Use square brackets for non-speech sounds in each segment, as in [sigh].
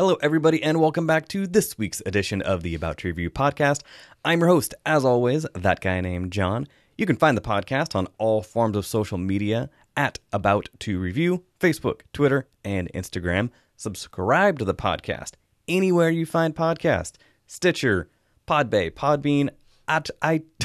Hello, everybody, and welcome back to this week's edition of the About to Review podcast. I'm your host, as always, that guy named John. You can find the podcast on all forms of social media at About to Review, Facebook, Twitter, and Instagram. Subscribe to the podcast anywhere you find podcasts Stitcher, Podbay, Podbean, at I. [laughs]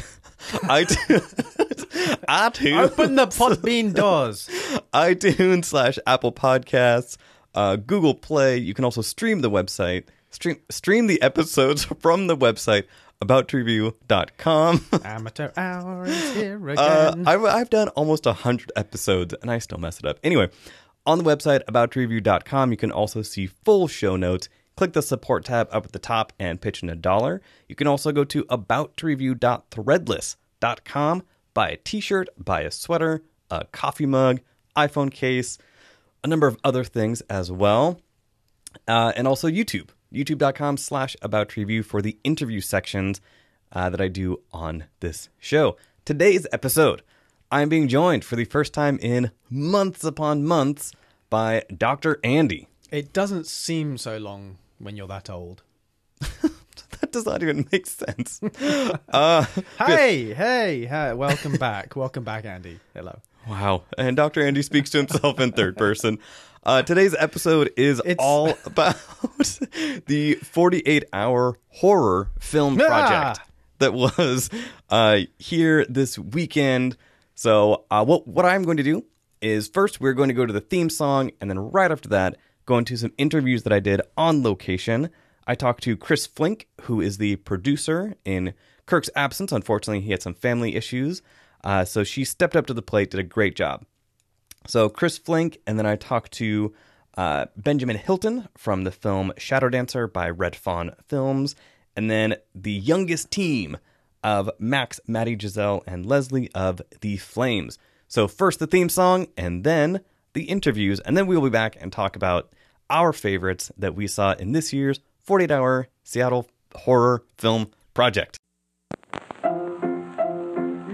iTunes, [laughs] iTunes, Open the Podbean doors. [laughs] iTunes slash Apple Podcasts, uh, Google Play. You can also stream the website, stream stream the episodes [laughs] from the website aboutreview.com. Amateur hour is [laughs] here Uh, again. I've, I've done almost 100 episodes and I still mess it up. Anyway, on the website aboutreview.com, you can also see full show notes. Click the support tab up at the top and pitch in a dollar. You can also go to aboutreview.threadless.com, buy a t shirt, buy a sweater, a coffee mug, iPhone case, a number of other things as well uh, and also YouTube, youtube.com slash about review for the interview sections uh, that I do on this show. Today's episode, I'm being joined for the first time in months upon months by Dr. Andy. it doesn't seem so long when you're that old. [laughs] That does not even make sense. [laughs] uh, Hey, hey, hey, welcome back. welcome back, Andy. Hello. Wow. And Dr. Andy speaks to himself in third person. Uh, today's episode is It's- all [laughs] about the 48 hour horror film project Ah! that was uh, here this weekend. So, uh, what, what I'm going to do is first we're going to go to the theme song, and then right after that, go into some interviews that I did on location. I talked to Chris Flink, who is the producer in Kirk's absence. Unfortunately, he had some family issues. Uh, so she stepped up to the plate, did a great job. So Chris Flink, and then I talked to uh, Benjamin Hilton from the film Shadow Dancer by Red Fawn Films, and then the youngest team of Max, Maddie, Giselle, and Leslie of The Flames. So first the theme song, and then the interviews, and then we'll be back and talk about our favorites that we saw in this year's 48-hour Seattle horror film project.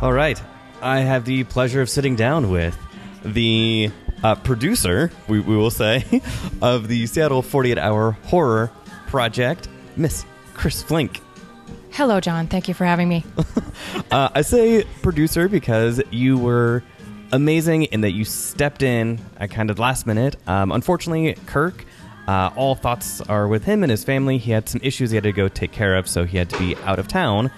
All right. I have the pleasure of sitting down with the uh, producer, we, we will say, [laughs] of the Seattle 48 Hour Horror Project, Miss Chris Flink. Hello, John. Thank you for having me. [laughs] Uh, I say producer because you were amazing in that you stepped in at kind of last minute. Um, unfortunately, Kirk, uh, all thoughts are with him and his family. He had some issues he had to go take care of, so he had to be out of town.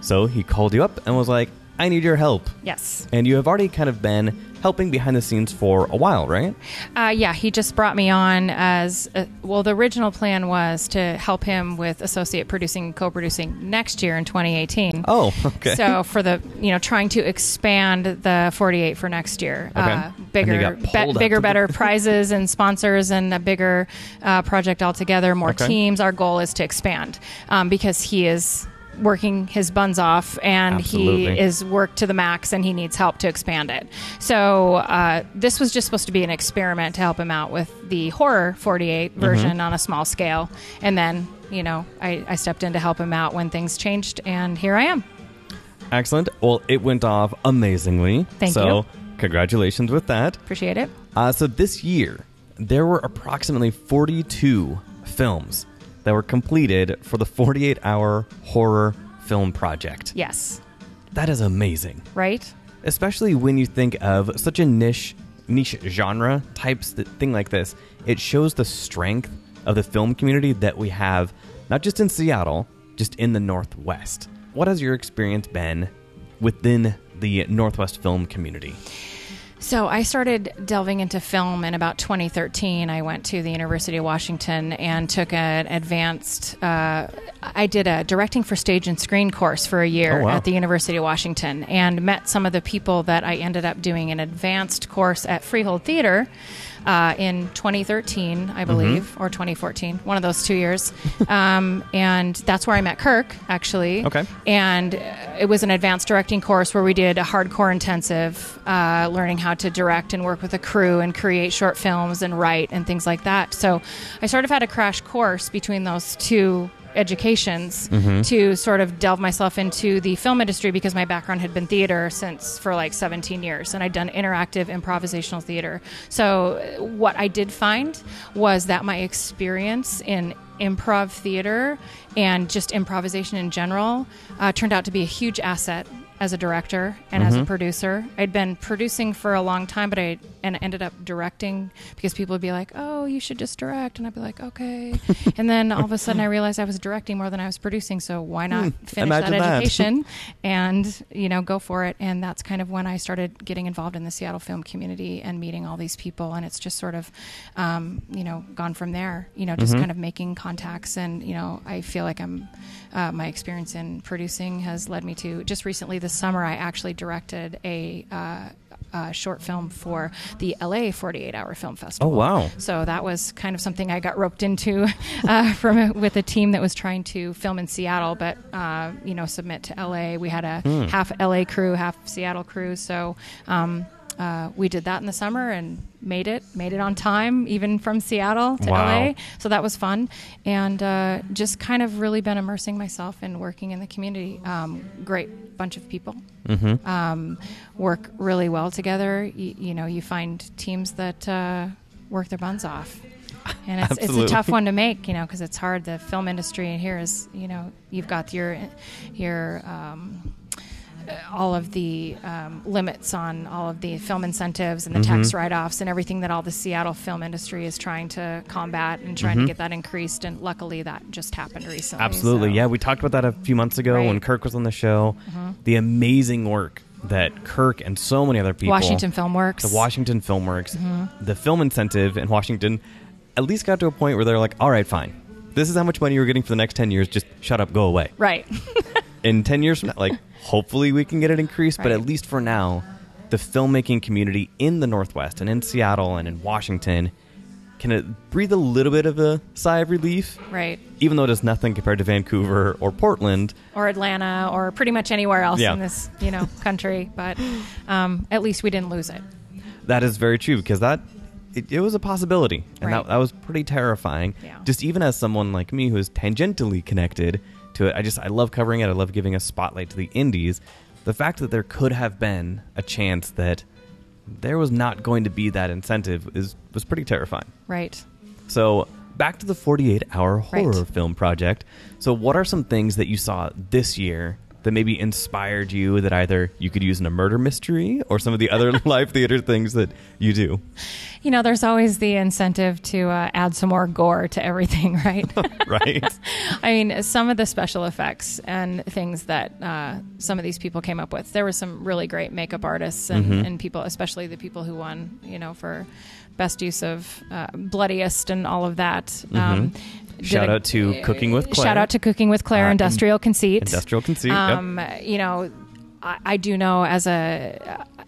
So he called you up and was like, I need your help. Yes. And you have already kind of been helping behind the scenes for a while, right? Uh, yeah, he just brought me on as uh well. The original plan was to help him with associate producing, co-producing next year in 2018. Oh, [laughs] okay. So for the you know trying to expand the 48 for next year, Okay. uh, bigger, be- bigger, [laughs] better prizes and sponsors and a bigger uh, project altogether. More Okay. teams. Our goal is to expand um, because he is working his buns off and Absolutely. he is worked to the max and he needs help to expand it. So uh, this was just supposed to be an experiment to help him out with the horror 48 version on a small scale, and then you know I, I stepped in to help him out when things changed, and here I am. Excellent. Well, it went off amazingly. Thank so, you. congratulations with that. Appreciate it. Uh, so this year, there were approximately 42 films that were completed for the 48 hour horror film project. Yes. That is amazing. Right. Especially when you think of such a niche niche genre types th- thing like this. It shows the strength of the film community that we have not just in Seattle, just in the Northwest. What has your experience been within the Northwest film community? So I started delving into film in about 2013. I went to the University of Washington and took an advanced. Uh, I did a directing for stage and screen course for a year Oh, wow. at the University of Washington, and met some of the people that I ended up doing an advanced course at Freehold Theater. uh, in 2013, I believe, or 2014, one of those two years. um, [laughs] and that's where I met Kirk, actually. Okay. And it was an advanced directing course where we did a hardcore intensive, uh, learning how to direct and work with a crew and create short films and write and things like that. So I sort of had a crash course between those two educations to sort of delve myself into the film industry because my background had been theater since for like 17 years and I'd done interactive improvisational theater. So what I did find was that my experience in improv theater and just improvisation in general uh, turned out to be a huge asset as a director and as a mm-hmm. producer. I'd been producing for a long time, but I and ended up directing because people would be like, "Oh, you should just direct," and I'd be like, "Okay." [laughs] and then all of a sudden, I realized I was directing more than I was producing. So why not hmm, finish that that. education and you know go for it? And that's kind of when I started getting involved in the Seattle film community and meeting all these people. And it's just sort of um, you know gone from there. You know, just mm-hmm. kind of making contacts, and you know, I feel like I'm uh, my experience in producing has led me to just recently this summer I actually directed a, uh, short film for the LA 48 Hour Film Festival. Oh, wow. So that was kind of something I got roped into [laughs] uh, from with a team that was trying to film in Seattle, but uh, you know submit to LA. We had a Hmm. half LA crew, half Seattle crew. So. Um, uh, we did that in the summer and made it, made it on time, even from Seattle to Wow. LA. So that was fun, and uh, just kind of really been immersing myself in working in the community. Um, great bunch of people, Mm-hmm. um, work really well together. Y- you know, you find teams that uh, work their buns off. And it's, it's a tough one to make, you know, because it's hard. The film industry in here is, you know, you've got your your um, all of the um, limits on all of the film incentives and the Mm-hmm. tax write-offs and everything that all the Seattle film industry is trying to combat and trying to get that increased. And luckily, that just happened recently. Mm-hmm. Absolutely. so- Yeah, we talked about that a few months ago Right. Mm-hmm. when Kirk was on the show. The amazing work that Kirk and so many other people Washington Filmworks. the Washington Filmworks, the film incentive in Washington at least got to a point where they're like, all right, fine. This is how much money you're getting for the next 10 years. Just shut up, go away. Right. [laughs] In 10 years from now, like, [laughs] hopefully we can get it increased, but at least for now, the filmmaking community in the Northwest and in Seattle and in Washington can it breathe a little bit of a sigh of relief, right. even though it is nothing compared to Vancouver or Portland. Or Atlanta, or pretty much anywhere else Yeah. in this, you know, country. But um, at least we didn't lose it. That is very true because that it, it was a possibility, and Right. that, that was pretty terrifying. Yeah. Just even as someone like me who is tangentially connected to it, I just I love covering it. I love giving a spotlight to the indies. The fact that there could have been a chance that there was not going to be that incentive is was pretty terrifying. Right. So back to the 48 hour horror Right. film project. So what are some things that you saw this year that maybe inspired you that either you could use in a murder mystery or some of the other [laughs] live theater things that you do? You know, there's always the incentive to uh, add some more gore to everything, [laughs] right? [laughs] Right? I mean, some of the special effects and things that uh, some of these people came up with. There were some really great makeup artists and, Mm-hmm. and people, especially the people who won, you know, for best use of uh, bloodiest and all of that. Um, Mm-hmm. Shout a- out to Cooking with Claire. Shout out to Cooking with Claire, Uh, in- Industrial Conceit. Industrial Conceit, yep. Um, You know, I, I do know as a,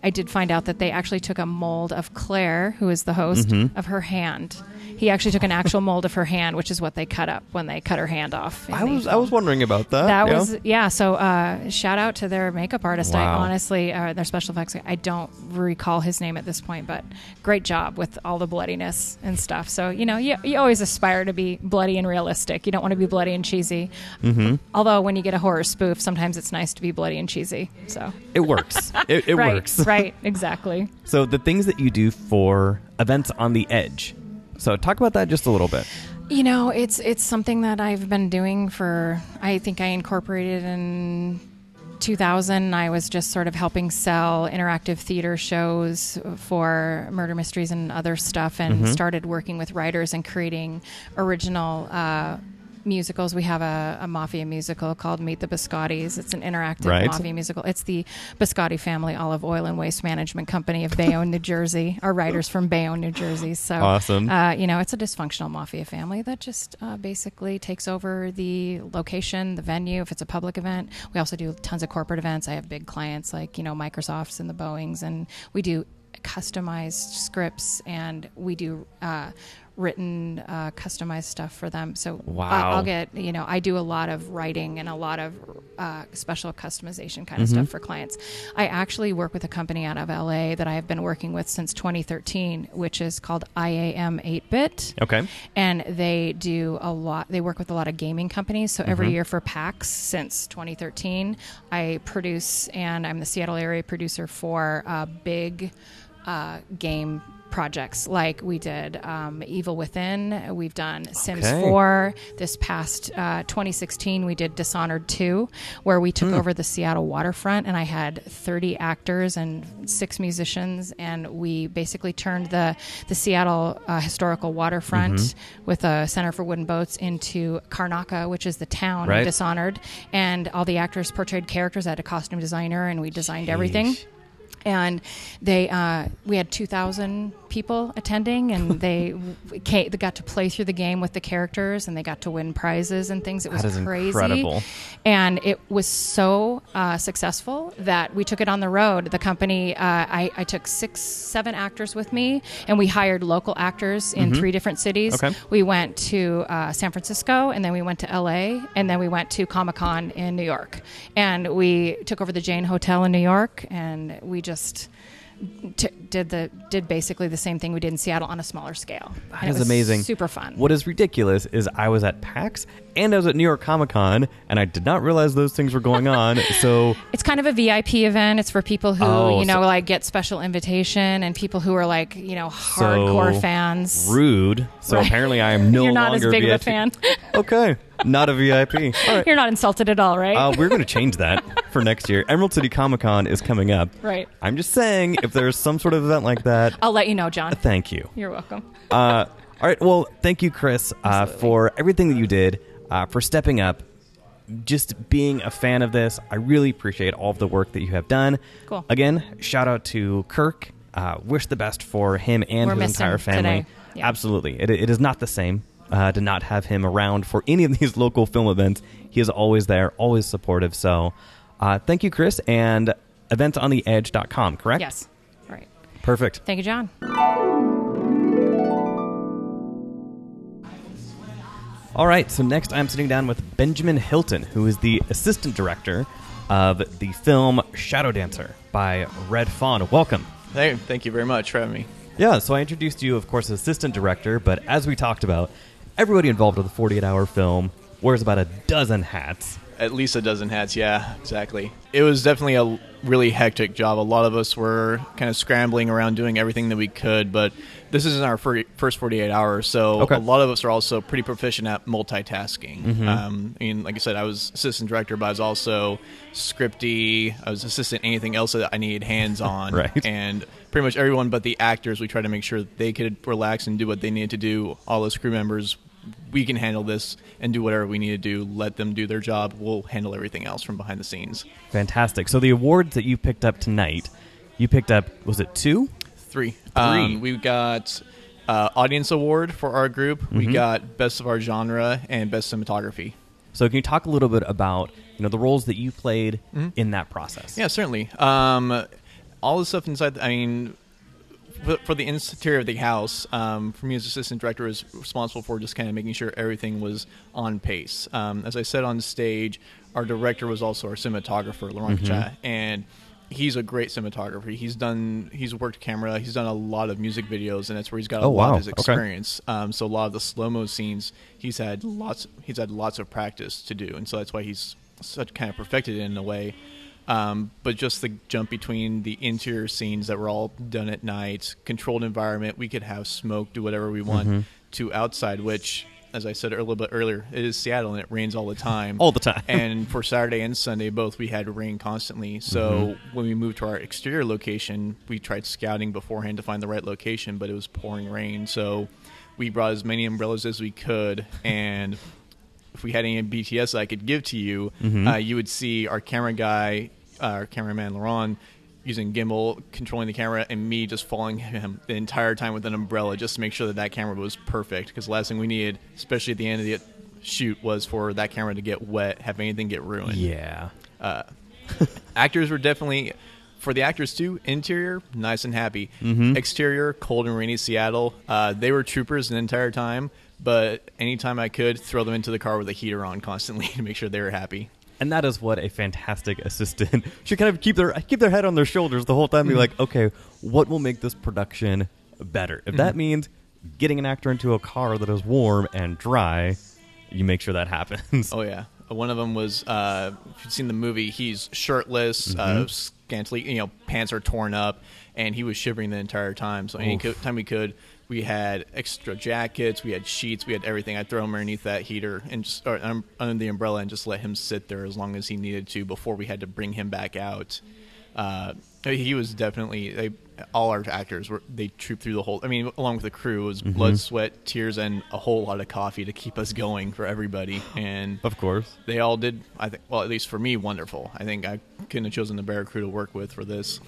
I did find out that they actually took a mold of Claire, who is the host, Mm-hmm. of her hand. He actually took an actual mold of her hand, which is what they cut up when they cut her hand off. I was I was wondering about that. That yeah. was yeah. So uh, shout out to their makeup artist. I honestly, uh, their special effects. I don't recall his name at this point, but great job with all the bloodiness and stuff. So you know, you, you always aspire to be bloody and realistic. You don't want to be bloody and cheesy. Mm-hmm. Although when you get a horror spoof, sometimes it's nice to be bloody and cheesy. So it works. [laughs] It, it right, works. right, exactly. So the things that you do for events on the edge. So talk about that just a little bit. You know, it's it's something that I've been doing for. I think I incorporated in 2000. I was just sort of helping sell interactive theater shows for murder mysteries and other stuff, and started working with writers and creating original. Uh, Musicals. We have a, a mafia musical called Meet the Biscottis. It's an interactive Right. mafia musical. It's the Biscotti Family Olive Oil and Waste Management Company of Bayonne, New Jersey. Our writers from Bayonne, New Jersey. So Awesome. uh, you know, it's a dysfunctional mafia family that just uh, basically takes over the location, the venue, if it's a public event. We also do tons of corporate events. I have big clients like, you know, Microsofts and the Boeings, and we do customized scripts and we do uh, written uh, customized stuff for them. So Wow. I'll, I'll get you know i do a lot of writing and a lot of uh, special customization kind of stuff for clients. I actually work with a company out of la that i have been working with since 2013 which is called iam8bit Okay. and they do a lot they work with a lot of gaming companies. So every year for pax since 2013 i produce and i'm the seattle area producer for uh, big uh, game projects like we did um, evil within we've done sims Okay. 4 this past uh, 2016 we did dishonored 2 where we took over the seattle waterfront and i had 30 actors and six musicians and we basically turned the the seattle uh, historical waterfront with a center for wooden boats into Karnaca which is the town Right. of dishonored. And all the actors portrayed characters. I had a costume designer and we designed everything. And they uh, we had 2000 people attending and [laughs] they came, they got to play through the game with the characters and they got to win prizes and things it was crazy incredible. and it was so uh, successful that we took it on the road the company uh, I, I took six seven actors with me and we hired local actors in three different cities Okay. we went to uh, San Francisco and then we went to LA and then we went to Comic Con in New York. And we took over the Jane Hotel in New York and we just t- did the did basically the same thing we did in Seattle on a smaller scale. That And it is was amazing. Super fun. What is ridiculous is I was at PAX and I was at New York Comic Con, and I did not realize those things were going on. [laughs] so It's kind of a VIP event. It's for people who, Oh, you know, so- like get special invitation and people who are like, you know, hardcore So fans. rude. So Right. apparently I am [laughs] no You're not as longer big of a fan. Okay, [laughs] not a VIP. Right. You're not insulted at all, right? Uh, we're going to change that for next year. Emerald City Comic Con is coming up. Right. I'm just saying, if there's some sort of event like that, I'll let you know, John. thank you. You're welcome. Uh, all right. Well, thank you, Chris, uh, for everything that you did, uh, for stepping up, just being a fan of this. I really appreciate all of the work that you have done. Cool. Again, shout out to Kirk. Uh, wish the best for him and We're his entire family. Yeah. Absolutely. It, it is not the same uh, to not have him around for any of these local film events. He is always there, always supportive. So uh, thank you, Chris, and eventsontheedge.com, correct? Yes. Right. Perfect. Thank you, John. All right, so next I'm sitting down with Benjamin Hilton, who is the assistant director of the film Shadow Dancer by Red Fawn. Welcome. Hey, thank you very much for having me. Yeah, so I introduced you, of course, as assistant director, but as we talked about, everybody involved with the 48 hour film wears about a dozen hats. At least a dozen hats, yeah, exactly. It was definitely a really hectic job. A lot of us were kind of scrambling around doing everything that we could, but this isn't our first 48 hours, so Okay. a lot of us are also pretty proficient at multitasking. Um, I mean, like I said, I was assistant director, but I was also scripty. I was assistant anything else that I needed hands [laughs] on. Right. And pretty much everyone but the actors, we tried to make sure that they could relax and do what they needed to do. All those crew members, we can handle this and do whatever we need to do. Let them do their job. We'll handle everything else from behind the scenes. Fantastic. So the awards that you picked up tonight, you picked up, was it two? Three. Um, we got uh, audience award for our group. We got best of our genre and best cinematography. So can you talk a little bit about you know the roles that you played in that process? Yeah, certainly. Um, all the stuff inside. I mean, for, for the interior of the house, um, for me as assistant director, was responsible for just kind of making sure everything was on pace. Um, as I said on stage, our director was also our cinematographer, Laurent Kachat, and he's a great cinematographer. He's done, he's worked camera, he's done a lot of music videos, and that's where he's got a Oh, lot wow. of his Okay. experience. Um, so a lot of the slow mo scenes, he's had lots, he's had lots of practice to do, and so that's why he's such kind of perfected it in a way. Um, but just the jump between the interior scenes that were all done at night, controlled environment, we could have smoke, do whatever we want, Mm-hmm. to outside, which, as I said a little bit earlier, it is Seattle and it rains all the time. All the time. [laughs] and for Saturday and Sunday, both we had rain constantly. So Mm-hmm. when we moved to our exterior location, we tried scouting beforehand to find the right location, but it was pouring rain. So we brought as many umbrellas as we could, and we had any BTS I could give to you, Mm-hmm. uh, you would see our camera guy, uh, our cameraman Laurent, using gimbal, controlling the camera, and me just following him the entire time with an umbrella just to make sure that that camera was perfect. Because the last thing we needed, especially at the end of the shoot, was for that camera to get wet, have anything get ruined Yeah. [laughs] actors were definitely for the actors too, interior nice and happy. Mm-hmm. Exterior cold and rainy Seattle. Uh, they were troopers the entire time, but anytime I could, throw them into the car with a heater on constantly [laughs] to make sure they were happy. And that is what a fantastic assistant [laughs] should kind of keep their keep their head on their shoulders the whole time. Be like, okay, what will make this production better? If that means getting an actor into a car that is warm and dry, you make sure that happens. Oh yeah, one of them was. Uh, if you've seen the movie, he's shirtless, uh, scantily, you know, pants are torn up, and he was shivering the entire time. So any Oof. co- time we could, we had extra jackets, we had sheets, we had everything. I'd throw him underneath that heater and just or um, under the umbrella and just let him sit there as long as he needed to before we had to bring him back out. Uh, he was definitely they, all our actors were they trooped through the whole. I mean, along with the crew, it was blood, sweat, tears, and a whole lot of coffee to keep us going for everybody. And Of course. they all did. I think, well, at least for me, wonderful. I think I couldn't have chosen a better crew to work with for this.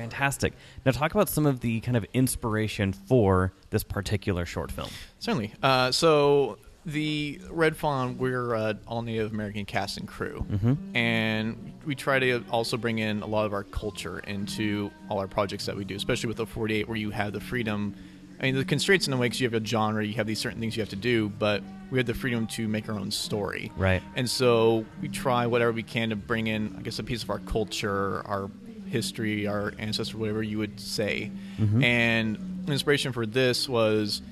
Fantastic. Now, talk about some of the kind of inspiration for this particular short film. Certainly. Uh, so the Red Fawn, we're uh, all Native American cast and crew, and we try to also bring in a lot of our culture into all our projects that we do, especially with the 48, where you have the freedom. I mean, the constraints in the way because you have a genre, you have these certain things you have to do, but we have the freedom to make our own story. Right. And so we try whatever we can to bring in, I guess, a piece of our culture, our history, our ancestors, whatever you would say. And inspiration for this was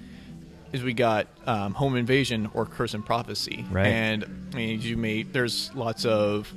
is we got um, home invasion or curse and prophecy. Right. And I mean, you may there's lots of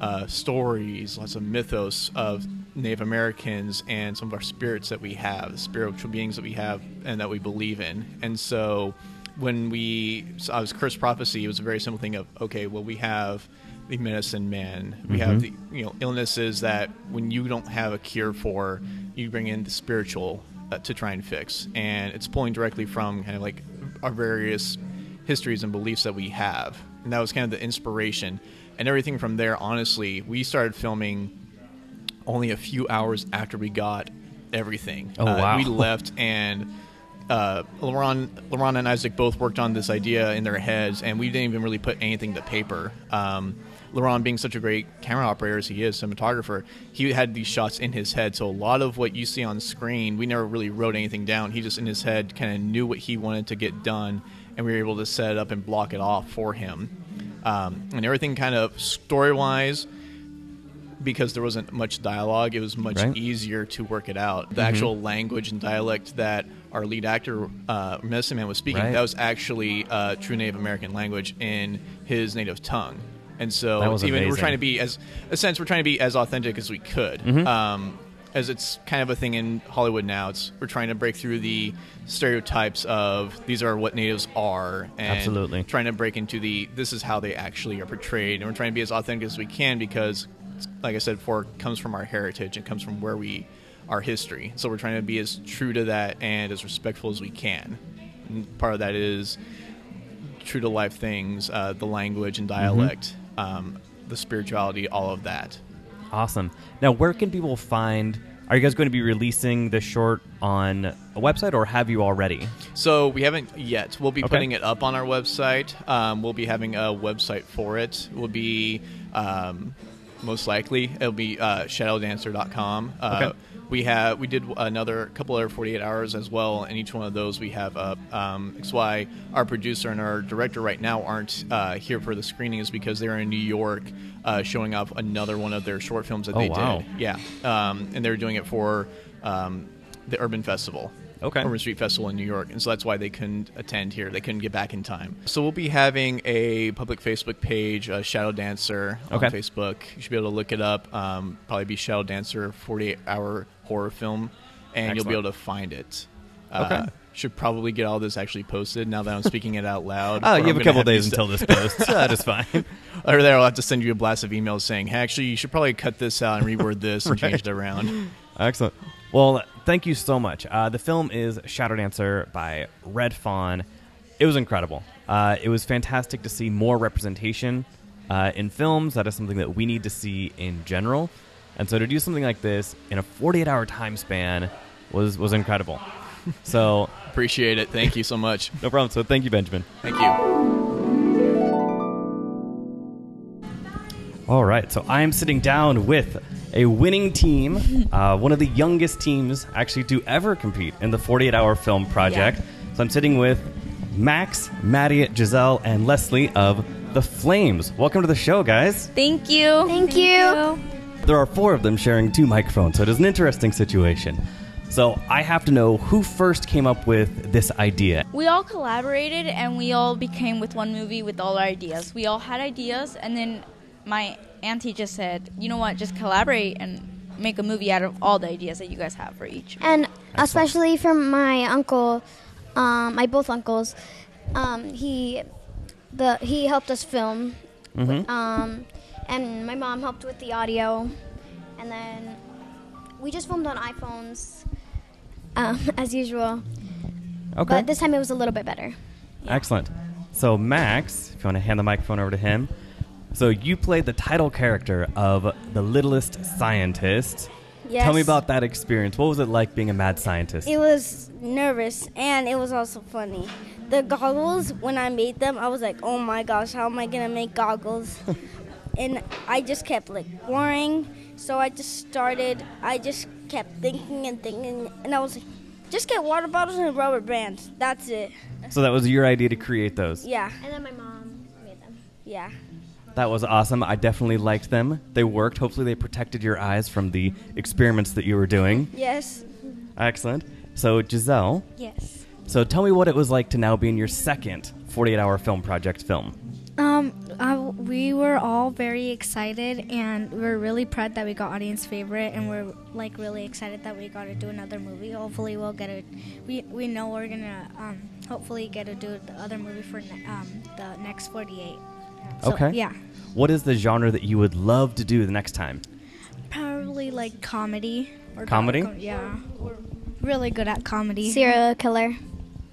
uh, stories, lots of mythos of Native Americans and some of our spirits that we have, the spiritual beings that we have and that we believe in. And so when we, so I was cursed prophecy, it was a very simple thing of, okay, well, we have the medicine man, we have the, you know, illnesses that when you don't have a cure for, you bring in the spiritual uh, to try and fix. And it's pulling directly from kind of like our various histories and beliefs that we have. And that was kind of the inspiration. And everything from there, honestly, we started filming only a few hours after we got everything. Oh, Uh, wow. We [laughs] left and uh, Laron, Laron and Isaac both worked on this idea in their heads, and we didn't even really put anything to paper. Um, Laron, being such a great camera operator as he is, cinematographer, he had these shots in his head. So a lot of what you see on screen, we never really wrote anything down. He just in his head kind of knew what he wanted to get done, and we were able to set it up and block it off for him. Um, and everything kind of story wise, because there wasn't much dialogue, it was much Right. easier to work it out. The actual language and dialect that our lead actor, uh, Medicine Man, was speaking, Right. that was actually uh, true Native American language in his native tongue. And so That was it's even we're trying to be as a sense we're trying to be as authentic as we could. Mm-hmm. Um, as it's kind of a thing in Hollywood now. It's we're trying to break through the stereotypes of these are what natives are, and Absolutely. trying to break into the this is how they actually are portrayed, and we're trying to be as authentic as we can because, like I said before, comes from our heritage, it comes from where we, our history. So we're trying to be as true to that and as respectful as we can. And part of that is true to life things, uh, the language and dialect, um, the spirituality, all of that. Awesome. Now, where can people find? Are you guys going to be releasing the short on a website, or have you already? So we haven't yet. We'll be Okay. putting it up on our website. Um, we'll be having a website for it. We'll be um, most likely it'll be uh, shadowdancer.com. Uh, Okay. We have we did another couple other 48 hours as well, and each one of those we have up. Um, it's why our producer and our director right now aren't uh, here for the screening is because they're in New York uh, showing off another one of their short films that Oh, they wow. did. Yeah, um, and they're doing it for um, the Urban Festival. Okay. Urban Street Festival in New York, and so that's why they couldn't attend here. They couldn't get back in time. So we'll be having a public Facebook page, uh, Shadow Dancer on Okay. Facebook. You should be able to look it up. Um, probably be Shadow Dancer 48 hour horror film, and you'll be able to find it. Uh, Okay. Should probably get all this actually posted now that I'm speaking it out loud. [laughs] Oh, you have a couple have days until this posts. [laughs] that is fine. [laughs] or there, I'll have to send you a blast of emails saying, hey, actually, you should probably cut this out and reword this and change it around. Excellent. Well, thank you so much. Uh, the film is Shadow Dancer by Red Fawn. It was incredible. Uh, it was fantastic to see more representation uh, in films. That is something that we need to see in general. And so to do something like this in a 48 hour time span was, was incredible. [laughs] So, Appreciate it. Thank you so much. [laughs] no problem. So, thank you, Benjamin. Thank you. All right, so I am sitting down with a winning team, uh, one of the youngest teams actually to ever compete in the 48 hour film project. So I'm sitting with Max, Maddie, Giselle, and Leslie of The Flames. Welcome to the show, guys. Thank you. Thank, you. There are four of them sharing two microphones, so it is an interesting situation. So I have to know who first came up with this idea. We all collaborated and we all became with one movie with all our ideas. We all had ideas, and then my auntie just said, "You know what? Just collaborate and make a movie out of all the ideas that you guys have for each." And especially from my uncle, um, my both uncles, um, he the he helped us film, um, and my mom helped with the audio, and then we just filmed on iPhones, um, [laughs] as usual. Okay. But this time it was a little bit better. Excellent. So, Max, if you want to hand the microphone over to him. So, you played the title character of The Littlest Scientist. Yes. Tell me about that experience. What was it like being a mad scientist? It was nervous and it was also funny. The goggles, when I made them, I was like, oh my gosh, how am I gonna make goggles? [laughs] and I just kept like worrying. So I just started, I just kept thinking and thinking, and I was like, just get water bottles and rubber bands. That's it. so, that was your idea to create those. Yeah, And then my mom made them. yeah. That was awesome. I definitely liked them. They worked. Hopefully, they protected your eyes from the experiments that you were doing. Yes. Excellent. So, Giselle, Yes. so tell me what it was like to now be in your second 48 hour film project film. Um, uh, we were all very excited, and we're really proud that we got audience favorite, and we're like really excited that we got to do another movie. Hopefully, we'll get a. We we know we're gonna um hopefully get to do the other movie for ne- um the next forty eight. So, Okay. Yeah, What is the genre that you would love to do the next time? probably like comedy or Comedy? com- yeah, we're really good at comedy. Serial killer.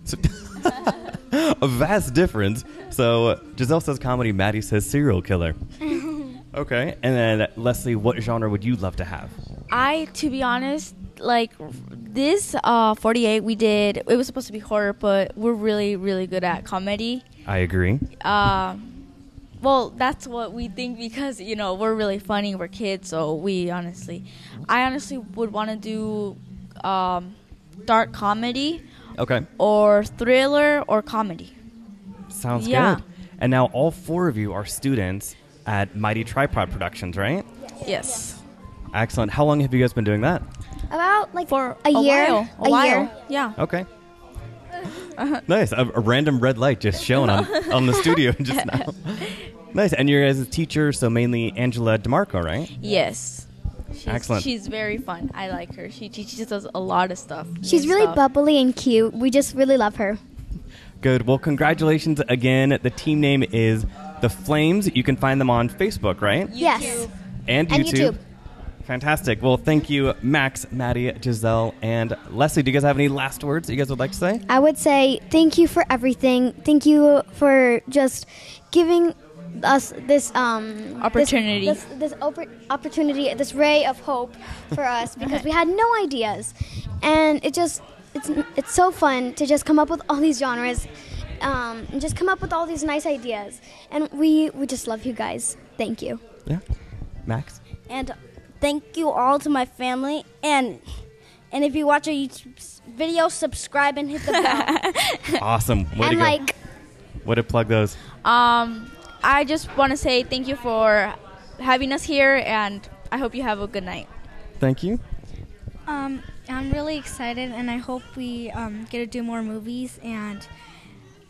So- [laughs] a vast difference. So Giselle says comedy, Maddie says serial killer. [laughs] okay. And then Leslie, what genre would you love to have? I, to be honest, like this uh 48 we did it was supposed to be horror but we're really really good at comedy I agree. uh, well that's what we think because you know we're really funny we're kids so we honestly i honestly would want to do um, dark comedy Okay. or thriller or comedy Sounds Yeah. good. And now all four of you are students at Mighty Tripod Productions, right? yes Excellent. How long have you guys been doing that? About like for a, year. while, a, a while. year. yeah Okay. [laughs] nice. A, a random red light just shone on, [laughs] on the studio just [laughs] now. nice. And you're as a teacher, so mainly Angela DeMarco, right? yes she's, Excellent. she's very fun i like her she teaches us a lot of stuff She's really stuff. bubbly and cute. We just really love her. Good. Well, congratulations again. The team name is The Flames. You can find them on Facebook, right? Yes. And YouTube. And YouTube. Fantastic. Well, thank you, Max, Maddie, Giselle, and Leslie. Do you guys have any last words that you guys would like to say? I would say thank you for everything. Thank you for just giving us this um this- Opportunity. this this, oppor- opportunity, this ray of hope for [laughs] us because we had no ideas, and it just it's it's so fun to just come up with all these genres, um, and just come up with all these nice ideas, and we we just love you guys. Thank you. Yeah. Max? And thank you all to my family. And and if you watch our YouTube video, subscribe and hit the bell. [laughs] Awesome. Way to and go. like Way to plug those. Um, I just want to say thank you for having us here, and I hope you have a good night. Thank you. Um, I'm really excited, and I hope we um, get to do more movies. And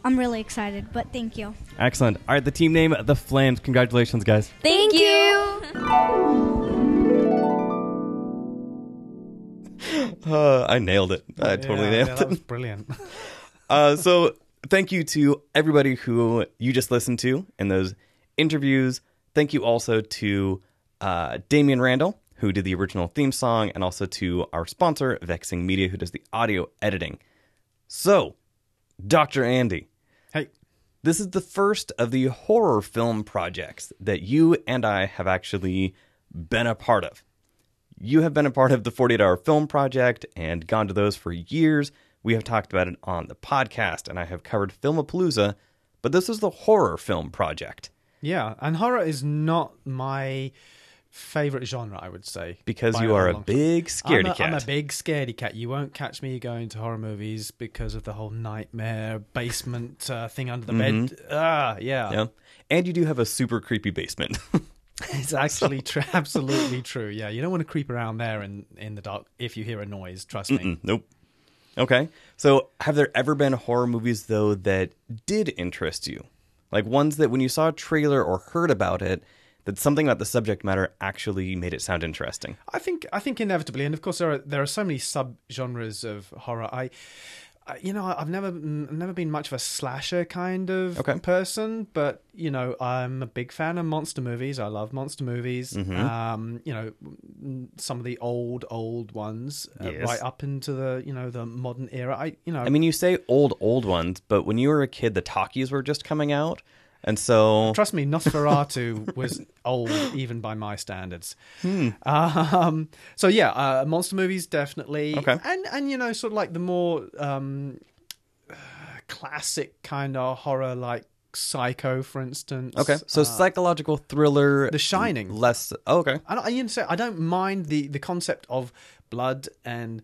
I'm really excited. But thank you. Excellent. All right, the team name, The Flames. Congratulations, guys. Thank, you. [laughs] [laughs] Uh, I nailed it. I totally yeah, nailed yeah, it. that was [laughs] brilliant. Uh, so thank you to everybody who you just listened to in those interviews. Thank you also to uh, Damian Randall, who did the original theme song, and also to our sponsor, Vexing Media, who does the audio editing. So, Dr. Andy, hey, this is the first of the horror film projects that you and I have actually been a part of. You have been a part of the 48 Hour Film Project and gone to those for years. We have talked about it on the podcast, and I have covered Filmapalooza, but this is the horror film project. yeah, and horror is not my favorite genre, I would say. Because you are a big scaredy I'm a, cat. I'm a big scaredy cat. You won't catch me going to horror movies because of the whole nightmare basement uh, thing under the bed. Ah, yeah. Mm-hmm. yeah. And you do have a super creepy basement. [laughs] [laughs] It's actually true. Absolutely true. Yeah, you don't want to creep around there in in the dark if you hear a noise. Trust me. Mm, nope. Okay. So, have there ever been horror movies though that did interest you? Like ones that when you saw a trailer or heard about it, that something about the subject matter actually made it sound interesting. I think I think inevitably, and of course there are there are so many sub genres of horror. I you know, I've never never been much of a slasher kind of Okay. person, but you know, I'm a big fan of monster movies. I love monster movies. Mm-hmm. Um, you know, some of the old old ones, uh, right up into the you know the modern era. I you know, I mean, you say old old ones, but when you were a kid, the talkies were just coming out, and so Trust me, Nosferatu was [laughs] old even by my standards. Hmm. Um, so yeah, uh, monster movies definitely. Okay. and and you know, sort of like the more um, classic kind of horror, like Psycho, for instance. okay, so Uh, psychological thriller, The Shining. less. Oh, okay, I, don't- you know, I don't mind the the concept of blood and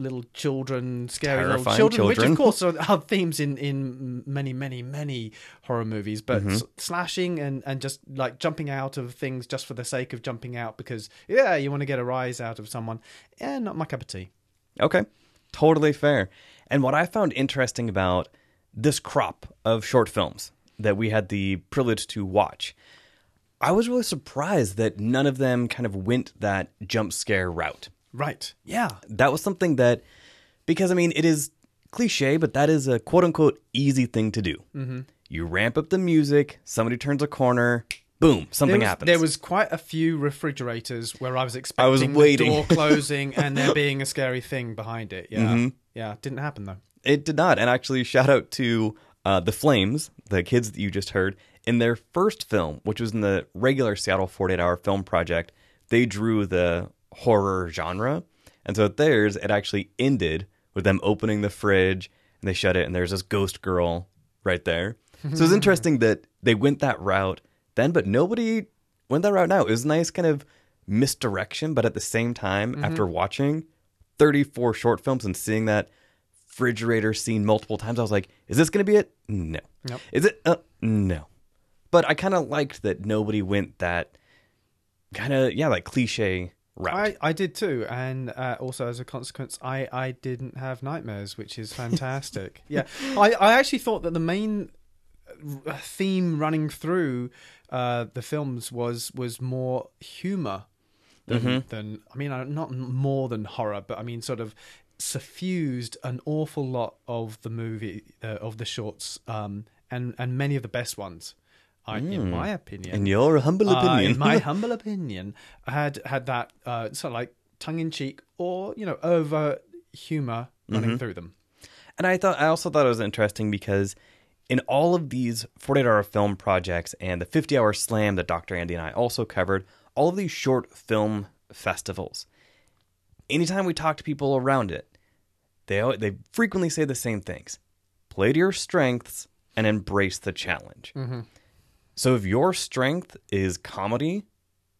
little children, scary little Terrifying children, which of course are, are themes in in many many many horror movies. But Mm-hmm. slashing and and just like jumping out of things just for the sake of jumping out because yeah, you want to get a rise out of someone. Yeah, not my cup of tea. Okay, totally fair. And what I found interesting about this crop of short films that we had the privilege to watch, I was really surprised that none of them kind of went that jump scare route. Right. Yeah. That was something that, because I mean, it is cliche, but that is a quote unquote easy thing to do. Mm-hmm. You ramp up the music, somebody turns a corner, boom, something There was, happens. there was quite a few refrigerators where I was expecting was the door [laughs] closing and there being a scary thing behind it. Yeah. Mm-hmm. Yeah. Didn't happen though. It did not. And actually, shout out to uh, the Flames, the kids that you just heard. In their first film, which was in the regular Seattle 48 hour film project, they drew the horror genre. And so at theirs, it actually ended with them opening the fridge and they shut it, and there's this ghost girl right there. so it's [laughs] interesting that they went that route then, but nobody went that route now. It was a nice kind of misdirection, but at the same time, after watching 34 short films and seeing that refrigerator scene multiple times. I was like, is this going to be it? No. Nope. Is it? Uh, no. But I kind of liked that nobody went that kind of, yeah, like cliche route. I, I did too, and uh, also as a consequence, I, I didn't have nightmares, which is fantastic. [laughs] yeah, I, I actually thought that the main uh, theme running through uh, the films was was more humor than, Mm-hmm. than I mean, uh, not more than horror, but I mean, sort of suffused an awful lot of the movie uh, of the shorts, um, and and many of the best ones. I, in my opinion, In your humble uh, opinion. in my [laughs] humble opinion, had had that uh, sort of like tongue in cheek or you know over humor running through them. And I thought I also thought it was interesting because in all of these 48 hour film projects and the 50 hour slam that Dr. Andy and I also covered, all of these short film festivals. Anytime we talk to people around it, they they frequently say the same things. Play to your strengths and embrace the challenge. So if your strength is comedy,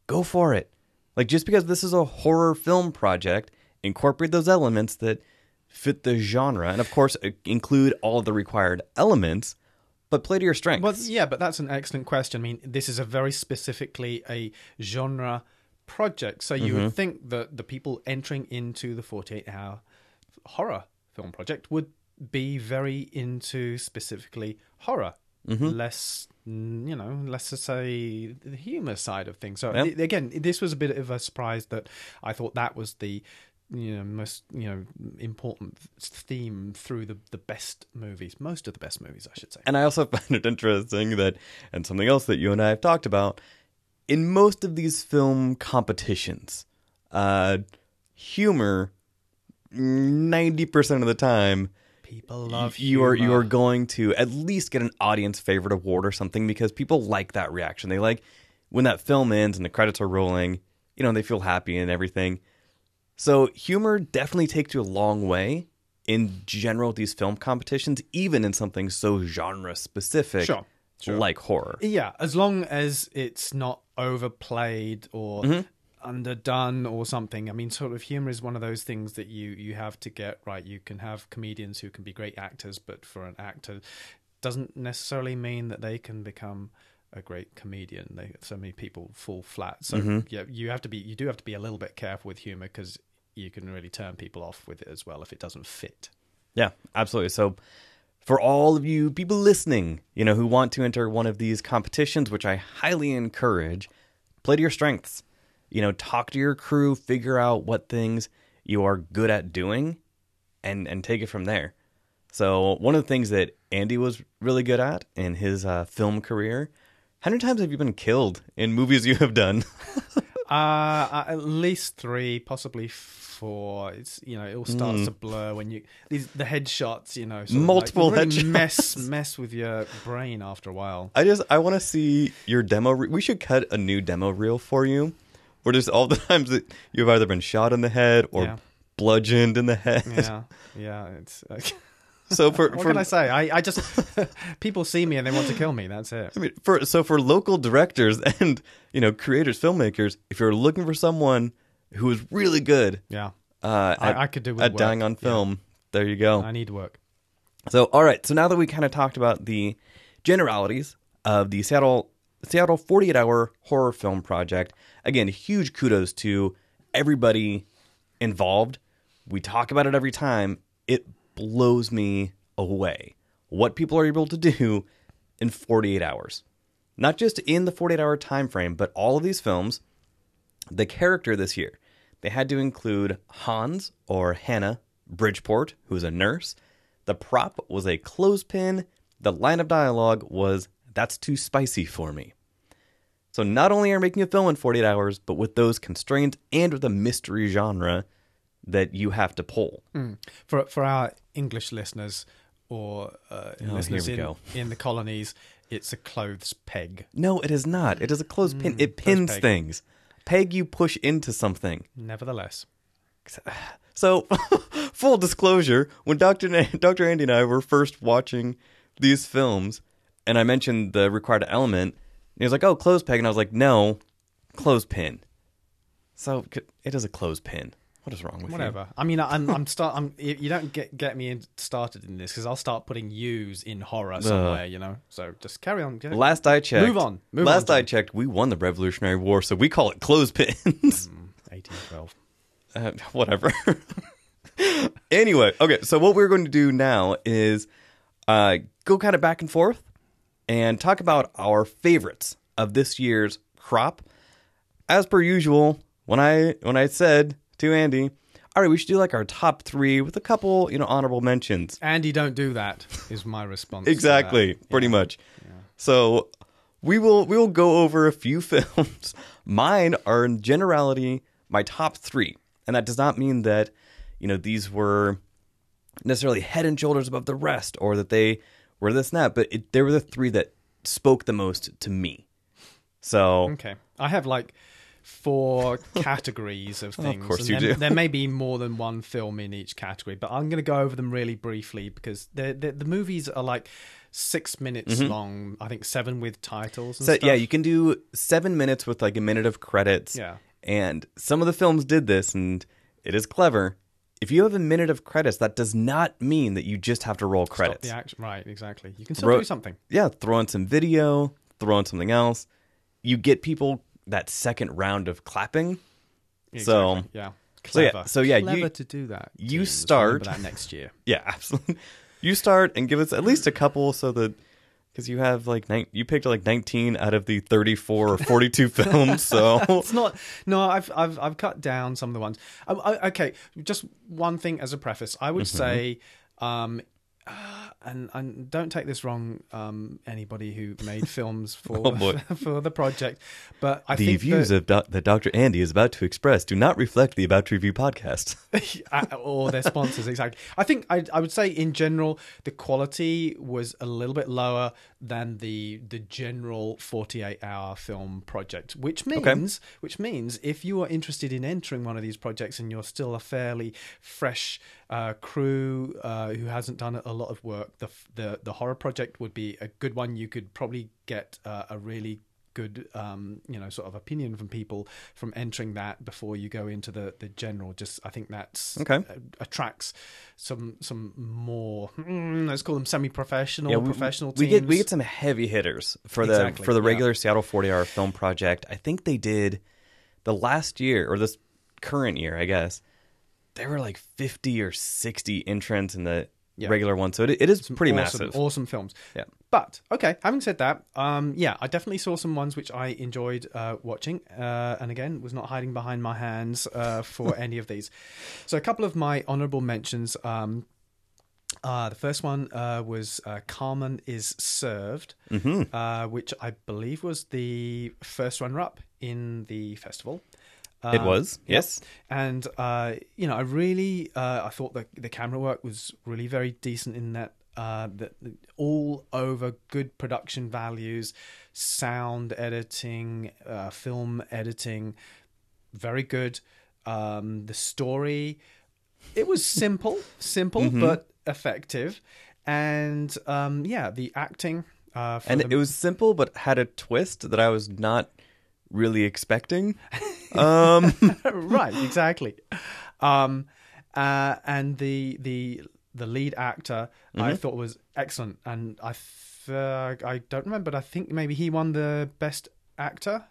go for it. Like just because this is a horror film project, incorporate those elements that fit the genre, and of course include all of the required elements, but play to your strengths. Well, yeah, but that's an excellent question. I mean, this is a very specifically a genre project, so you would mm-hmm. think that the people entering into the 48 hour horror film project would be very into specifically horror, less, mm, you know, let's just say the humor side of things. So Yep. i- again, this was a bit of a surprise that I thought that was the you know most you know important theme through the the best movies most of the best movies i should say And I also [laughs] find it interesting that, and something else that you and I have talked about, in most of these film competitions, uh, humor, ninety percent of the time, people love you are you are going to at least get an audience favorite award or something because people like that reaction. They like when that film ends and the credits are rolling. You know, they feel happy and everything. So humor definitely takes you a long way in general. These film competitions, even in something so genre specific Sure. like horror. Yeah, as long as it's not overplayed or Mm-hmm. Underdone or something. I mean, sort of humor is one of those things that you you have to get right. You can have comedians who can be great actors, but for an actor, doesn't necessarily mean that they can become a great comedian. They, so many people fall flat. So Mm-hmm. yeah, you have to be you do have to be a little bit careful with humor because you can really turn people off with it as well if it doesn't fit. Yeah, absolutely. So, for all of you people listening, you know, who want to enter one of these competitions, which I highly encourage, play to your strengths. You know, talk to your crew, figure out what things you are good at doing, and and take it from there. So, one of the things that Andy was really good at in his uh, film career. How many times have you been killed in movies you have done? [laughs] Uh, uh, at least three, possibly four. It's you know it all starts to blur when you these the headshots. You know. Multiple like, really headshots. mess mess with your brain after a while. I just I want to see your demo. Re- we should cut a new demo reel for you, where just all the [laughs] times that you've either been shot in the head or Yeah. bludgeoned in the head. Yeah, yeah. [laughs] It's uh, [laughs] So for what for can I say? I, I just people see me and they want to kill me. That's it. I mean, for so for local directors and you know creators, filmmakers, if you're looking for someone who is really good Yeah, uh, I- at, I could do with at work. dying on Yeah. film, there you go. I need work. So, all right. So now that we kind of talked about the generalities of the Seattle Seattle 48 hour horror film project, again, huge kudos to everybody involved. We talk about it every time. It blows me away what people are able to do in 48 hours. Not just in the 48 hour time frame, but all of these films, the character this year, they had to include Hans or Hannah Bridgeport, who is a nurse. The prop was a clothespin. The line of dialogue was, That's too spicy for me. So not only are you making a film in 48 hours, but with those constraints and with a mystery genre that you have to pull. For for our English listeners or uh, Oh, listeners in, in the colonies, it's a clothes peg. No, it is not. It is a clothespin. it pins peg. things. Peg you push into something. Nevertheless, So, [laughs] full disclosure, when Dr. Na- Dr. Andy and I were first watching these films, and I mentioned the required element, he was like, "Oh, clothes peg," and I was like, "No, clothespin." So it is a clothespin. What is wrong with you? whatever. I mean, I'm I'm start. I'm you don't get get me in, started in this because I'll start putting U's in horror somewhere. You know, so just carry on. you? Last I checked, Move on. Move last on, I checked, we won the Revolutionary War, so we call it clothespins. eighteen twelve. uh, whatever. [laughs] anyway, okay. So what we're going to do now is uh, go kind of back and forth and talk about our favorites of this year's crop. As per usual, when I when I said to Andy, "All right, we should do like our top three with a couple, you know, honorable mentions." Andy, don't do that. Is my response. Exactly, pretty Yeah. much. So we will we will go over a few [laughs] films. Mine are in generality my top three, and that does not mean that you know these were necessarily head and shoulders above the rest, or that they were this and that. But it, they were the three that spoke the most to me. So Okay, I have like four [laughs] categories of things. Of course and you there, do. There may be [laughs] more than one film in each category, but I'm going to go over them really briefly because they're, they're, the movies are like six minutes mm-hmm. long. I think seven with titles. And So stuff. yeah, you can do seven minutes with like a minute of credits. Yeah. And some of the films did this, and it is clever. If you have a minute of credits, that does not mean that you just have to roll Stop credits. the action. Right, exactly. You can still Throw- do something. Yeah, throw in some video, throw in something else. You get people that second round of clapping. So- Exactly, yeah, So yeah, clever. so yeah, clever you- to do that. you teams. start- that next year. [laughs] Yeah, absolutely. You start and give us at least a couple so that because you have like nine, you picked like 19 out of the 34 or 42 [laughs] films. So It's not. No, I've I've I've cut down some of the ones. I, I, okay, just one thing as a preface. I Mm-hmm. would say, um, [sighs] and and don't take this wrong, um, anybody who made [laughs] films for Oh, [laughs] for the project, but I the views that, of doc- that Dr. Andy is about to express do not reflect the About to Review podcast. [laughs] or their sponsors exactly. I think I, I would say in general the quality was a little bit lower than the the general 48 hour film project, which means which means if you are interested in entering one of these projects and you're still a fairly fresh uh, crew uh, who hasn't done it a lot of work. The the the horror project would be a good one. You could probably get uh, a really good um you know sort of opinion from people from entering that before you go into the the general just i think that's Okay. uh, attracts some some more mm, let's call them semi-professional Yeah, we- professional we teams get we get some heavy hitters for the for the yeah. regular Seattle 40 hour film project. I think they did the last year or this current year, I guess. There were like 50 or 60 entrants in the Yeah. regular one, so it, it is Some pretty awesome, massive. Awesome films. Yeah. But okay, having said that, um, yeah, I definitely saw some ones which I enjoyed uh, watching, uh, and again, was not hiding behind my hands uh, for [laughs] any of these. So a couple of my honourable mentions. Um, uh, the first one uh, was uh, Carmen is Served, Mm-hmm. uh, which I believe was the first runner-up in the festival. It Um, was, yep. yes. And uh, you know, I really, uh, I thought the the camera work was really very decent in that. Uh, that that all over good production values, sound editing, uh, film editing, very good. Um, the story, it was simple, simple Mm-hmm. but effective, and um, yeah, the acting. Uh, and the- it was simple but had a twist that I was not really expecting. [laughs] Um [laughs] right, exactly. Um, uh, and the the the lead actor Mm-hmm. I thought was excellent, and I th- I don't remember, but I think maybe he won the best actor.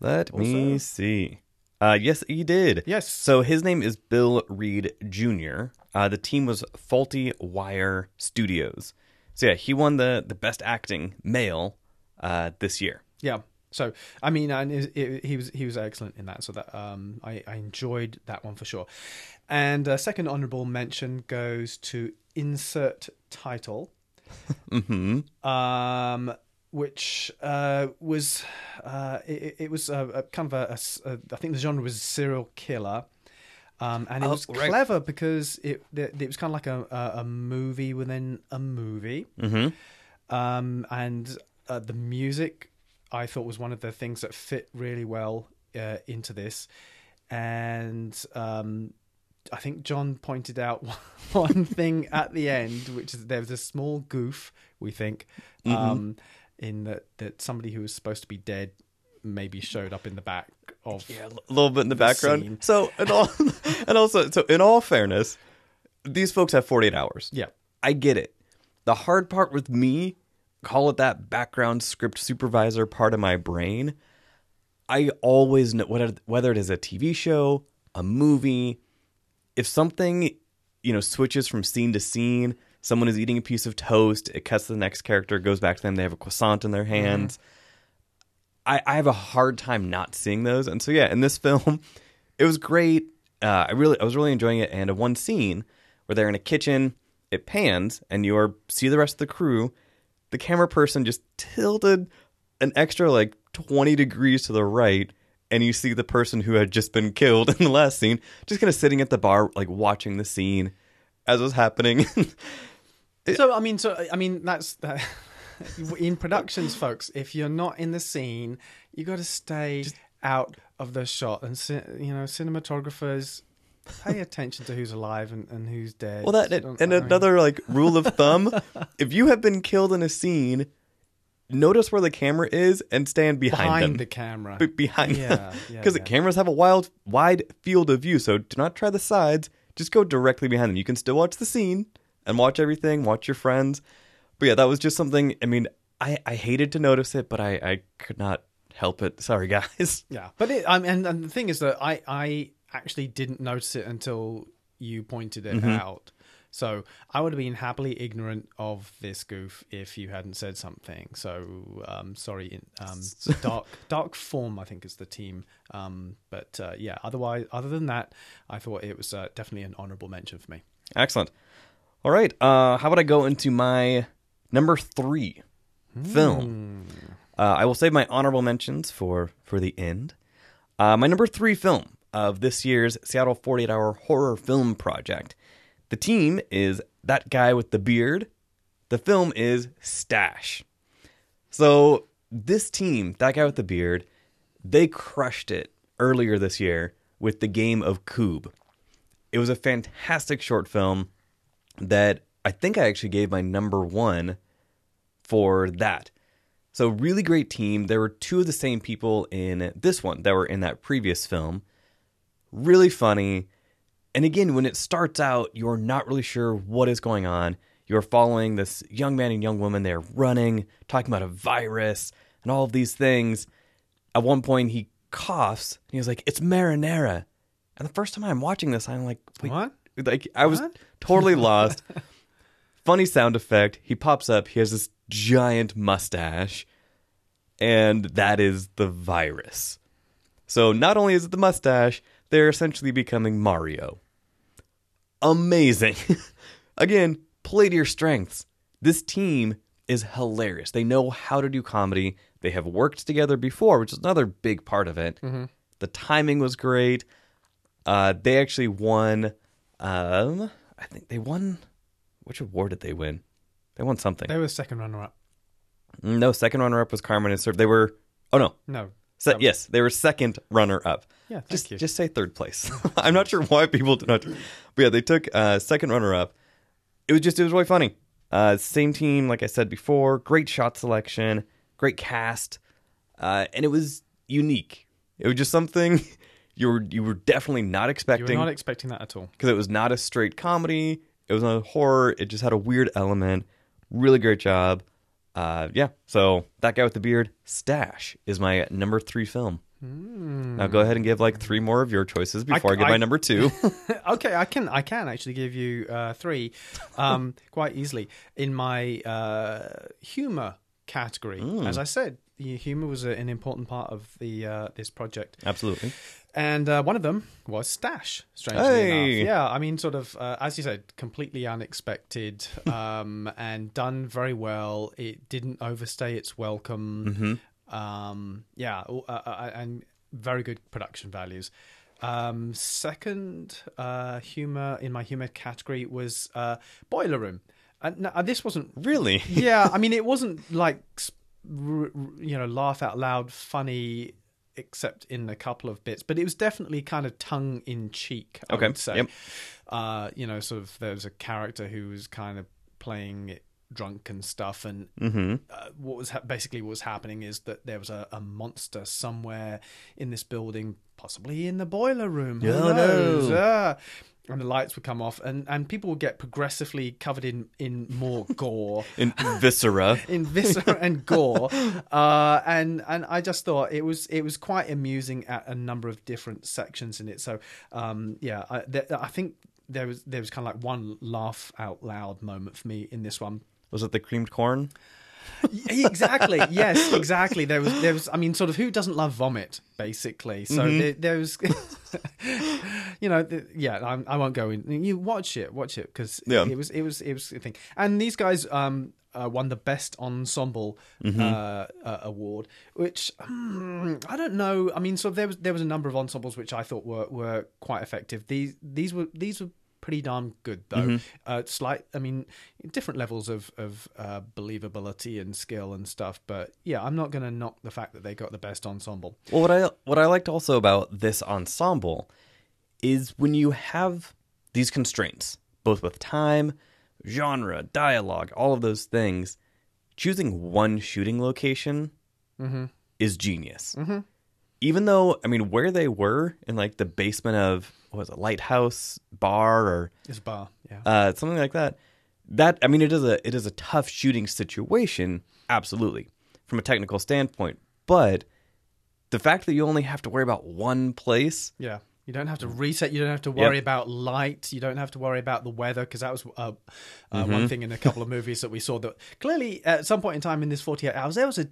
Let Also- me see. Uh, yes, he did. Yes. So his name is Bill Reed Jr. Uh, the team was Faulty Wire Studios. So yeah, he won the the best acting male uh, this year. Yeah. So I mean, and it, it, he was he was excellent in that. So that um, I, I enjoyed that one for sure. And uh, second honourable mention goes to insert title. [laughs] Mm-hmm. um, which uh, was uh, it, it was a, a kind of a, a a- I think the genre was serial killer, um, and it Oh, was right. clever because it it was kind of like a, a, a movie within a movie, Mm-hmm. um, and uh, the music I thought was one of the things that fit really well uh, into this, and um, I think John pointed out [laughs] one thing at the end, which is there was a small goof. We think Mm-hmm. um, in that that somebody who was supposed to be dead maybe showed up in the back of Yeah, a little bit in the, The background. scene. So and all, [laughs] and also, so in all fairness, these folks have 48 hours. yeah I get it. The hard part with me, call it that background script supervisor part of my brain. I always know whether whether it is a TV show, a movie, if something you know switches from scene to scene, someone is eating a piece of toast, it cuts to the next character, goes back to them, they have a croissant in their hands. I, I have a hard time not seeing those, and so yeah, in this [laughs] film, it was great. Uh, I really, I was really enjoying it. And a one scene where they're in a kitchen, it pans, and you are see the rest of the crew. The camera person just tilted an extra like twenty degrees to the right, and you see the person who had just been killed [laughs] in the last scene, just kind of sitting at the bar, like watching the scene as it was happening. [laughs] So I mean, so I mean, that's that. [laughs] in productions, folks. If you're not in the scene, you got to stay out of the shot, and you know, cinematographers pay attention to who's alive and, and who's dead. Well, that and mean- another like rule of thumb: [laughs] if you have been killed in a scene, notice where the camera is and stand behind, behind them. the camera. Be- behind Yeah, them, yeah, because yeah. the cameras have a wild, wide field of view. So do not try the sides; just go directly behind them. You can still watch the scene and watch everything, watch your friends. But yeah, that was just something. I mean, I I hated to notice it, but I I could not help it. Sorry, [laughs] guys. Yeah, but it, I mean, and, and the thing is that I I actually didn't notice it until you pointed it Mm-hmm. out. So I would have been happily ignorant of this goof if you hadn't said something. So um, sorry, um, [laughs] dark dark form I think is the team. Um, but uh, yeah, otherwise, other than that, I thought it was uh, definitely an honourable mention for me. Excellent. All right. Uh, how about I go into my number three film? Uh, I will save my honorable mentions for for the end. Uh, my number three film of this year's Seattle 48 Hour Horror Film Project. The team is that guy with the beard. The film is Stash. So this team, that guy with the beard, they crushed it earlier this year with the game of Coob. It was a fantastic short film that I think I actually gave my number one for that. So, really great team. There were two of the same people in this one that were in that previous film. Really funny. And again, when it starts out, you're not really sure what is going on. You're following this young man and young woman. They're running, talking about a virus and all of these things. At one point, he coughs and he's like, It's marinara. And the first time I'm watching this, I'm like, What? Like, I was What? totally [laughs] lost. Funny sound effect. He pops up. He has this giant mustache, and that is the virus. So not only is it the mustache, they're essentially becoming Mario. Amazing. [laughs] Again, play to your strengths. This team is hilarious. They know how to do comedy. They have worked together before, which is another big part of it. The timing was great. Uh, they actually won. Um, I think they won. Which award did they win? They won something. They were second runner up. No, second runner up was Carmen and Serb. They were. Oh no, No. Se- That- yes, they were second runner up. Yeah, just you. just say third place. [laughs] I'm not sure why people do not. But yeah, they took uh, second runner up. It was just it was really funny. Uh, same team, like I said before. Great shot selection, great cast, uh, and it was unique. It was just something [laughs] you were you were definitely not expecting. You were not expecting that at all. because it was not a straight comedy. It was a horror. It just had a weird element. Really great job. Uh, yeah. So that guy with the beard, Stash, is my number three film. Now go ahead and give like three more of your choices before I, I- give my number two. [laughs] okay, I can I can actually give you uh, three um, [laughs] quite easily in my uh, humor category. As I said, humor was an important part of the uh, this project, Absolutely. And uh, one of them was Stash. Strangely Hey. enough, yeah. I mean, sort of uh, as you said, completely unexpected [laughs] um, and done very well. It didn't overstay its welcome. Um, yeah, uh, uh, and very good production values. Um, second uh, humor in my humor category was uh, Boiler Room. And no, uh, this wasn't Really? yeah, I mean, [laughs] it wasn't like s- r- r- you know laugh out loud funny, except in a couple of bits. But it was definitely kind of tongue in cheek. I Okay, would say. yep. Uh, you know, sort of there was a character who was kind of playing it drunk and stuff, and Mm-hmm. uh, what was ha- basically what was happening is that there was a, a monster somewhere in this building, possibly in the boiler room. Who Oh, no. knows? Ah. And the lights would come off, and, and people would get progressively covered in, in more gore, [laughs] In Viscera. in viscera and gore, uh, and and I just thought it was it was quite amusing at a number of different sections in it. So um, yeah, I, th- I think there was there was kind of like one laugh out loud moment for me in this one. Was it the creamed corn? [laughs] Exactly. yes, exactly. There was, there was. I mean, sort of, who doesn't love vomit, basically? So Mm-hmm. there, there was, [laughs] you know, the, yeah. I'm, I won't go in. You watch it, watch it, because Yeah. it was, it was, it was a thing. And these guys um, uh, won the best ensemble Mm-hmm. uh, uh, award, which hmm, I don't know. I mean, so there was there was a number of ensembles which I thought were were quite effective. These these were these were pretty darn good though. Mm-hmm. Uh, slight, I mean, different levels of of uh, believability and skill and stuff. But yeah, I'm not going to knock the fact that they got the best ensemble. Well, what I what I liked also about this ensemble is when you have these constraints, both with time, genre, dialogue, all of those things, choosing one shooting location is genius. Even though, I mean, where they were in like the basement of what was it, lighthouse bar or It's a bar, yeah. uh, something like that. That I mean, it is a it is a tough shooting situation, absolutely, from a technical standpoint. But the fact that you only have to worry about one place, Yeah. You don't have to reset. You don't have to worry Yep. about light. You don't have to worry about the weather because that was uh, uh, Mm-hmm. one thing in a couple of movies that we saw that clearly at some point in time in this 48 hours there was a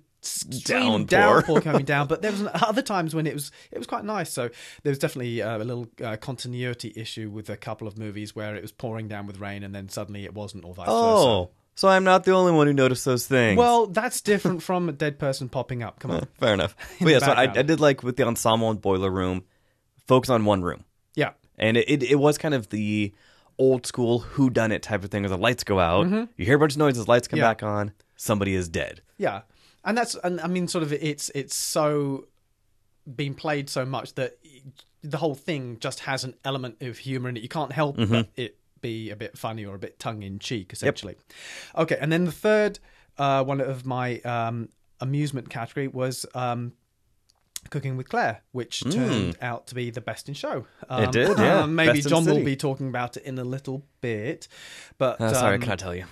Downpour. downpour coming down, but there was other times when it was it was quite nice. So there was definitely uh, a little uh, continuity issue with a couple of movies where it was pouring down with rain and then suddenly it wasn't, or vice versa. oh, so I'm not the only one who noticed those things. Well, that's different from a dead person popping up. Come on. [laughs] fair enough. [laughs] But yeah, so I. I did like with the ensemble and boiler room, focus on one room, Yeah. and it it, it was kind of the old school who done it type of thing where the lights go out, you hear a bunch of noises, lights come Mm-hmm. Yeah. back on, somebody is dead. Yeah, and that's and I mean, sort of, it's it's so being played so much that the whole thing just has an element of humor in it. You can't help but it be a bit funny or a bit tongue in cheek, essentially. Okay, and then the third uh, one of my um, amusement category was um, Cooking with Claire, which turned out to be the best in show. Um. It did, yeah. um, maybe John will be talking about it in a little bit, but Uh, sorry, I um, cannot tell you.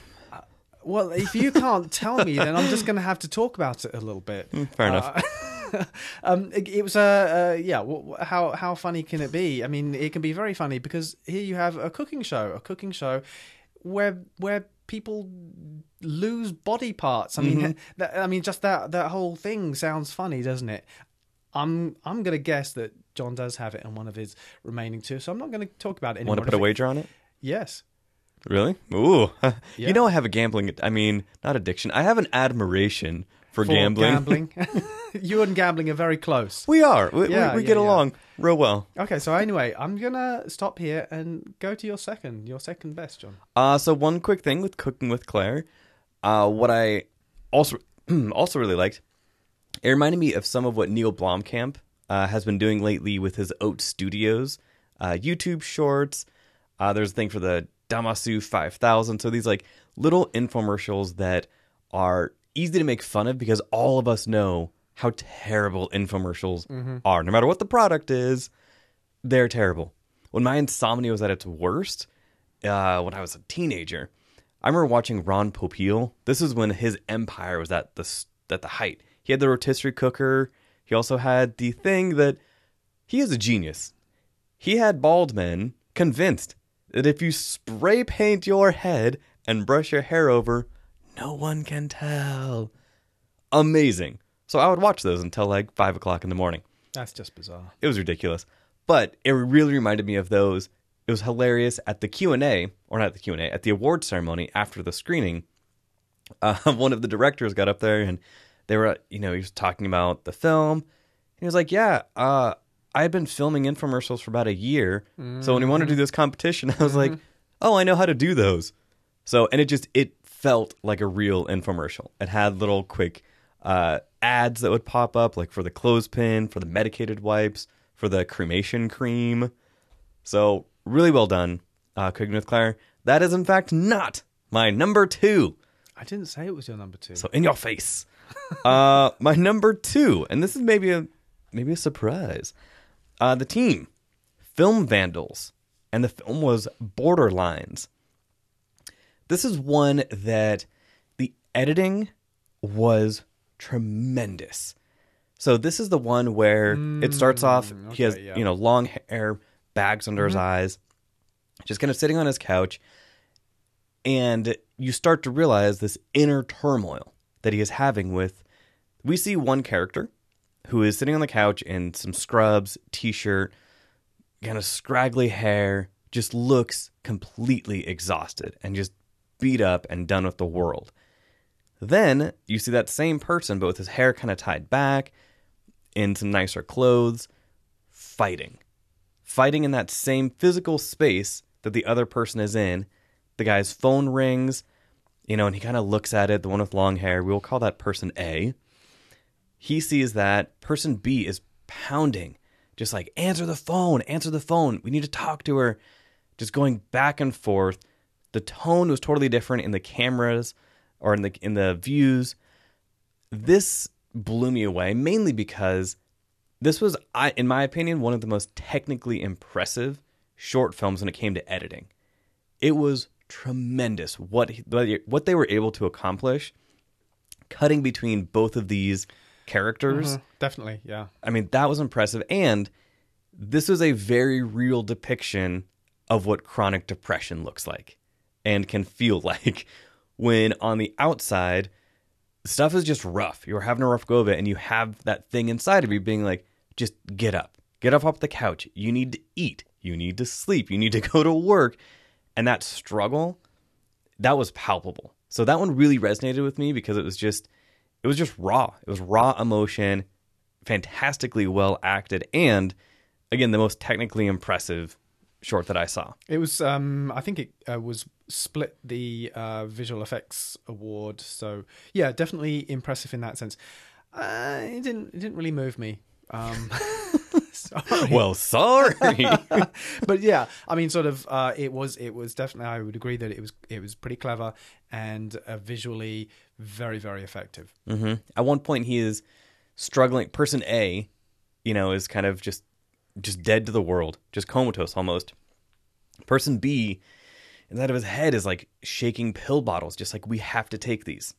Well, if you can't tell me, then I'm just going to have to talk about it a little bit. Fair enough. Uh, [laughs] um, it, it was a uh, uh, yeah. how how funny can it be? I mean, it can be very funny because here you have a cooking show, a cooking show where where people lose body parts. I mean, Mm-hmm. [laughs] that, I mean, just that that whole thing sounds funny, doesn't it? I'm I'm going to guess that John does have it in one of his remaining two, so I'm not going to talk about it. Want to put a wager on it? Yes. Really? Ooh. [laughs] Yeah. You know I have a gambling I mean, not addiction. I have an admiration for, For gambling. gambling. [laughs] [laughs] you and gambling are very close. We are. We, Yeah, we, we yeah, get along real well. Okay, so anyway, I'm gonna stop here and go to your second, your second best, John. Uh, so one quick thing with cooking with Claire, uh, what I also [clears throat] also really liked, it reminded me of some of what Neil Blomkamp uh, has been doing lately with his Oat Studios, uh, YouTube shorts. Uh, there's a thing for the Damasu 5000. So these like little infomercials that are easy to make fun of because all of us know how terrible infomercials are. No matter what the product is, they're terrible. When my insomnia was at its worst, uh, when I was a teenager, I remember watching Ron Popeil. This is when his empire was at the at the height. He had the rotisserie cooker. He also had the thing that he is a genius. He had bald men convinced that if you spray paint your head and brush your hair over, no one can tell. Amazing. So I would watch those until like five o'clock in the morning. That's just bizarre. It was ridiculous, but it really reminded me of those. It was hilarious at the Q and A, or not the Q and A, at the award ceremony after the screening. Uh, [laughs] one of the directors got up there and they were, you know, he was talking about the film. He was like, "Yeah, uh, I had been filming infomercials for about a year, so when he wanted to do this competition, [laughs] I was like, oh, I know how to do those." So, and it just it felt like a real infomercial. It had little quick uh, ads that would pop up, like for the clothespin, for the medicated wipes, for the cremation cream. So, really well done, uh, Cooking with Claire. That is, in fact, not my number two. I didn't say it was your number two. So, in your face. [laughs] uh, my number two, and this is maybe a maybe a surprise. Uh, the team, Film Vandals, and the film was Borderlines. This is one that the editing was tremendous. So this is the one where it starts off. he has yeah. you know long hair, bags under his eyes, just kind of sitting on his couch, and you start to realize this inner turmoil that he is having with. We see one character who is sitting on the couch in some scrubs, t-shirt, kind of scraggly hair, just looks completely exhausted and just beat up and done with the world. Then you see that same person, but with his hair kind of tied back, in some nicer clothes, fighting. Fighting in that same physical space that the other person is in. The guy's phone rings, you know, and he kind of looks at it, the one with long hair. We will call that person A. He sees that person B is pounding, just like, answer the phone, answer the phone. We need to talk to her. Just going back and forth. The tone was totally different in the cameras or in the in the views. This blew me away mainly because this was I in my opinion one of the most technically impressive short films when it came to editing. It was tremendous what what they were able to accomplish cutting between both of these characters. Mhm, Definitely, yeah. I mean, that was impressive. And this is a very real depiction of what chronic depression looks like and can feel [laughs] like when on the outside, stuff is just rough. You're having a rough go of it, and you have that thing inside of you being like, just get up, get up off the couch. You need to eat, you need to sleep, you need to [laughs] go to work. And that struggle, that was palpable. So that one really resonated with me because it was just it was just raw. It was raw emotion, fantastically well acted, and again, the most technically impressive short that I saw. It was, um, I think it uh, was split the uh, visual effects award. So yeah, definitely impressive in that sense. Uh, it didn't, it didn't really move me. Um, [laughs] [laughs] Sorry. well, sorry. [laughs] but yeah, I mean, sort of, uh, it was it was definitely. I would agree that it was it was pretty clever and uh, visually very very effective. hmm At one point, he is struggling. Person A, you know, is kind of just just dead to the world, just comatose almost. Person B, inside of his head, is like shaking pill bottles, just like we have to take these.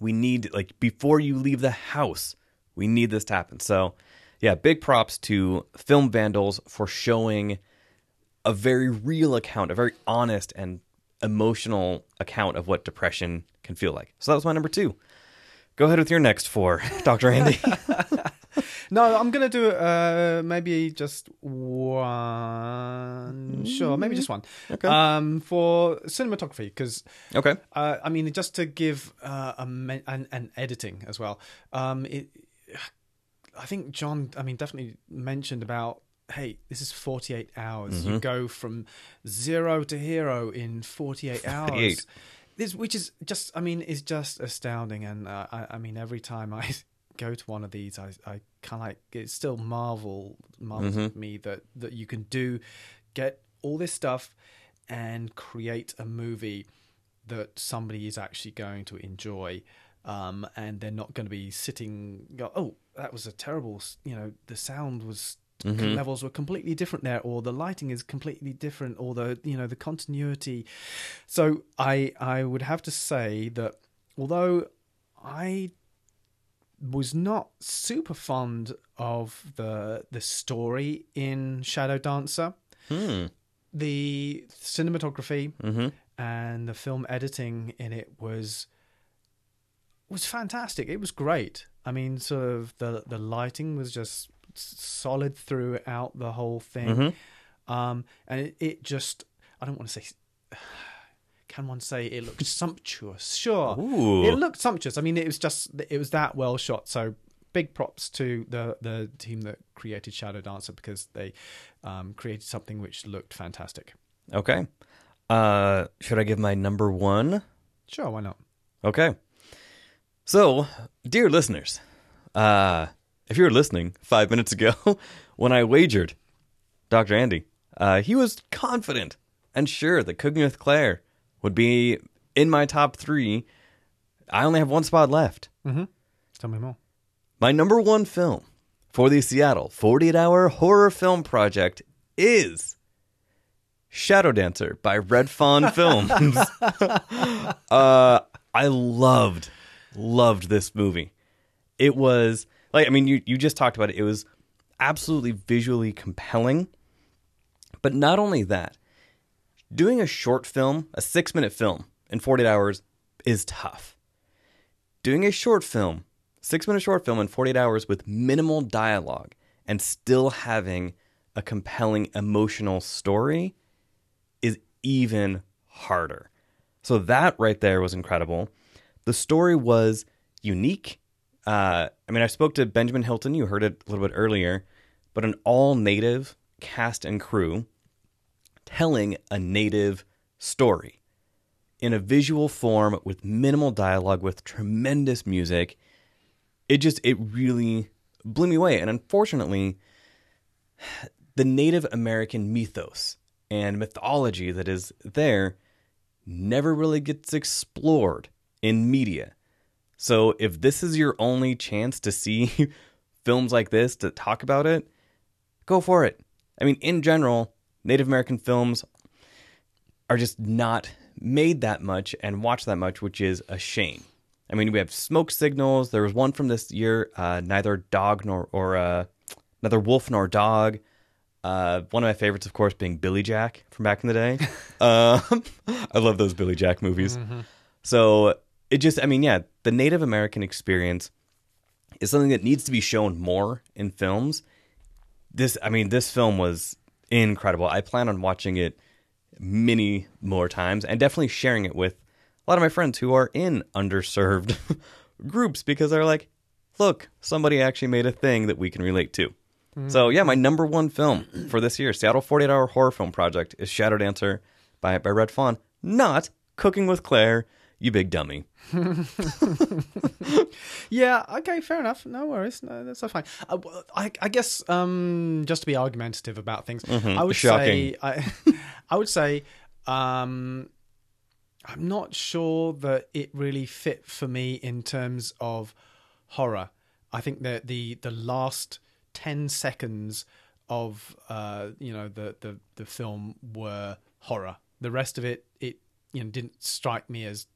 We need like before you leave the house, we need this to happen. So, yeah, big props to Film Vandals for showing a very real account, a very honest and emotional account of what depression can feel like. So that was my number two. Go ahead with your next four, [laughs] Dr. Andy. [laughs] No, I'm gonna do uh, maybe just one. Sure, maybe just one. Okay. Um, for cinematography, because okay. uh, I mean, just to give uh, a and, and editing as well. Um, it, I think John, I mean, definitely mentioned about. Hey, this is 48 hours. You go from zero to hero in 48 hours. 48. This, which is just, I mean, is just astounding. And uh, I, I mean, every time I [laughs] go to one of these, I, I kind of like it still marvel marvels at me that that you can do get all this stuff and create a movie that somebody is actually going to enjoy. Um, and they're not going to be sitting. Go, oh, that was a terrible. You know, the sound was levels were completely different there, or the lighting is completely different, or the you know the continuity. So I I would have to say that although I was not super fond of the the story in Shadow Dancer, Hmm. the cinematography Mhm. and the film editing in it was was fantastic. It was great. I mean, sort of the the lighting was just solid throughout the whole thing, um, and it, it just I don't want to say. [sighs] Can one say it looked sumptuous? Sure, Ooh. it looked sumptuous. I mean, it was just it was that well shot. So big props to the the team that created Shadow Dancer because they um, created something which looked fantastic. Okay. Uh, should I give my number one? Sure, why not? Okay. So, dear listeners, uh, if you were listening five minutes ago [laughs] when I wagered Dr. Andy, uh, he was confident and sure that Cooking with Claire would be in my top three. I only have one spot left. Tell me more. My number one film for the Seattle 48 hour horror film project is Shadow Dancer by Red Fawn [laughs] Films. [laughs] uh, I loved, loved this movie. It was like, I mean, you, you just talked about it. It was absolutely visually compelling. But not only that, doing a short film, a six minute film in 48 hours is tough doing a short film, six minute short film in 48 hours with minimal dialogue and still having a compelling emotional story is even harder. So that right there was incredible. The story was unique. Uh, I mean, I spoke to Benjamin Hilton. You heard it a little bit earlier, but an all native cast and crew telling a native story in a visual form with minimal dialogue with tremendous music it just it really blew me away and unfortunately the native american mythos and mythology that is there never really gets explored in media so if this is your only chance to see [laughs] films like this to talk about it go for it i mean in general native american films are just not made that much and watched that much, which is a shame. I mean, we have smoke signals. There was one from this year, uh, neither dog nor or uh, neither wolf nor dog. Uh, one of my favorites, of course, being Billy Jack from back in the day. [laughs] um, [laughs] I love those Billy Jack movies. So it just, I mean, yeah, the Native American experience is something that needs to be shown more in films. This, I mean, this film was incredible. I plan on watching it many more times and definitely sharing it with a lot of my friends who are in underserved [laughs] groups because they're like, look, somebody actually made a thing that we can relate to. Mm-hmm. So yeah, my number one film for this year, Seattle 48 Hour Horror Film Project, is Shadow Dancer by, by Red Fawn, not Cooking with Claire. You big dummy. [laughs] Yeah. Okay. Fair enough. No worries. No, that's fine. Uh, well, I, I guess um, just to be argumentative about things, I would Shocking. say I, [laughs] I would say um, I'm not sure that it really fit for me in terms of horror. I think that the the last ten seconds of uh, you know the, the the film were horror. The rest of it, it you know didn't strike me as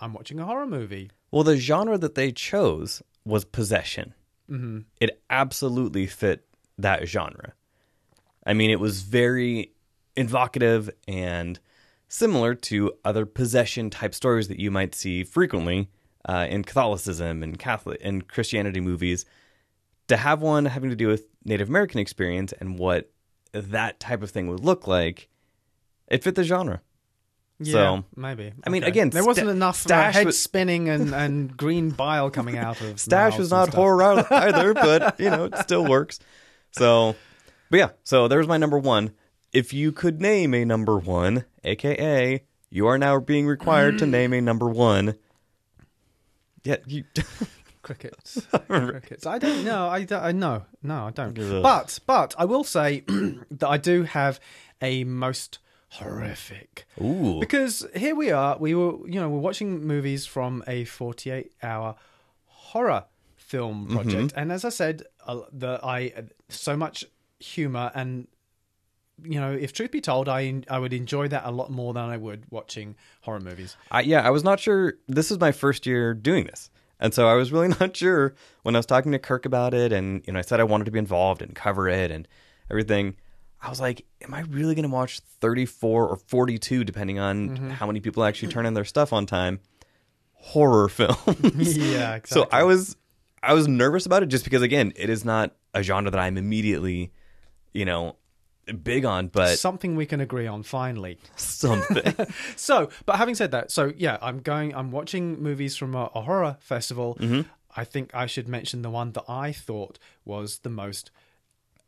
I'm watching a horror movie. Well, the genre that they chose was possession. Mm-hmm. It absolutely fit that genre. I mean, it was very evocative and similar to other possession type stories that you might see frequently uh, in Catholicism and Catholic and Christianity movies. To have one having to do with Native American experience and what that type of thing would look like, it fit the genre. Yeah, So, maybe. I mean, Okay. again, there wasn't Sta- enough uh, Stash head was- spinning and, and [laughs] green bile coming out of Stash was not horror [laughs] either, but you know, it still works. So, but yeah, so there's my number one. If you could name a number one, aka you are now being required to name a number one. Yeah, you. [laughs] crickets. crickets. I don't know. I, don't, I no no I don't. Ugh. But but I will say [clears throat] that I do have a most horrific. Ooh. Because here we are. We were you know we're watching movies from a forty-eight hour horror film project, and as I said, uh, the I so much humor and. You know, if truth be told, I I would enjoy that a lot more than I would watching horror movies. I, yeah, I was not sure. This is my first year doing this. And so I was really [laughs] not sure when I was talking to Kirk about it. And, you know, I said I wanted to be involved and cover it and everything. I was like, am I really going to watch 34 or 42, depending on Mm-hmm. how many people actually turn in their stuff on time? Horror [laughs] films. [laughs] Yeah, exactly. So I was, I was nervous about it just because, again, it is not a genre that I'm immediately, you know, big on, but something we can agree on finally. [laughs] something. So, but having said that, so yeah, I'm going. I'm watching movies from a, a horror festival. I think I should mention the one that I thought was the most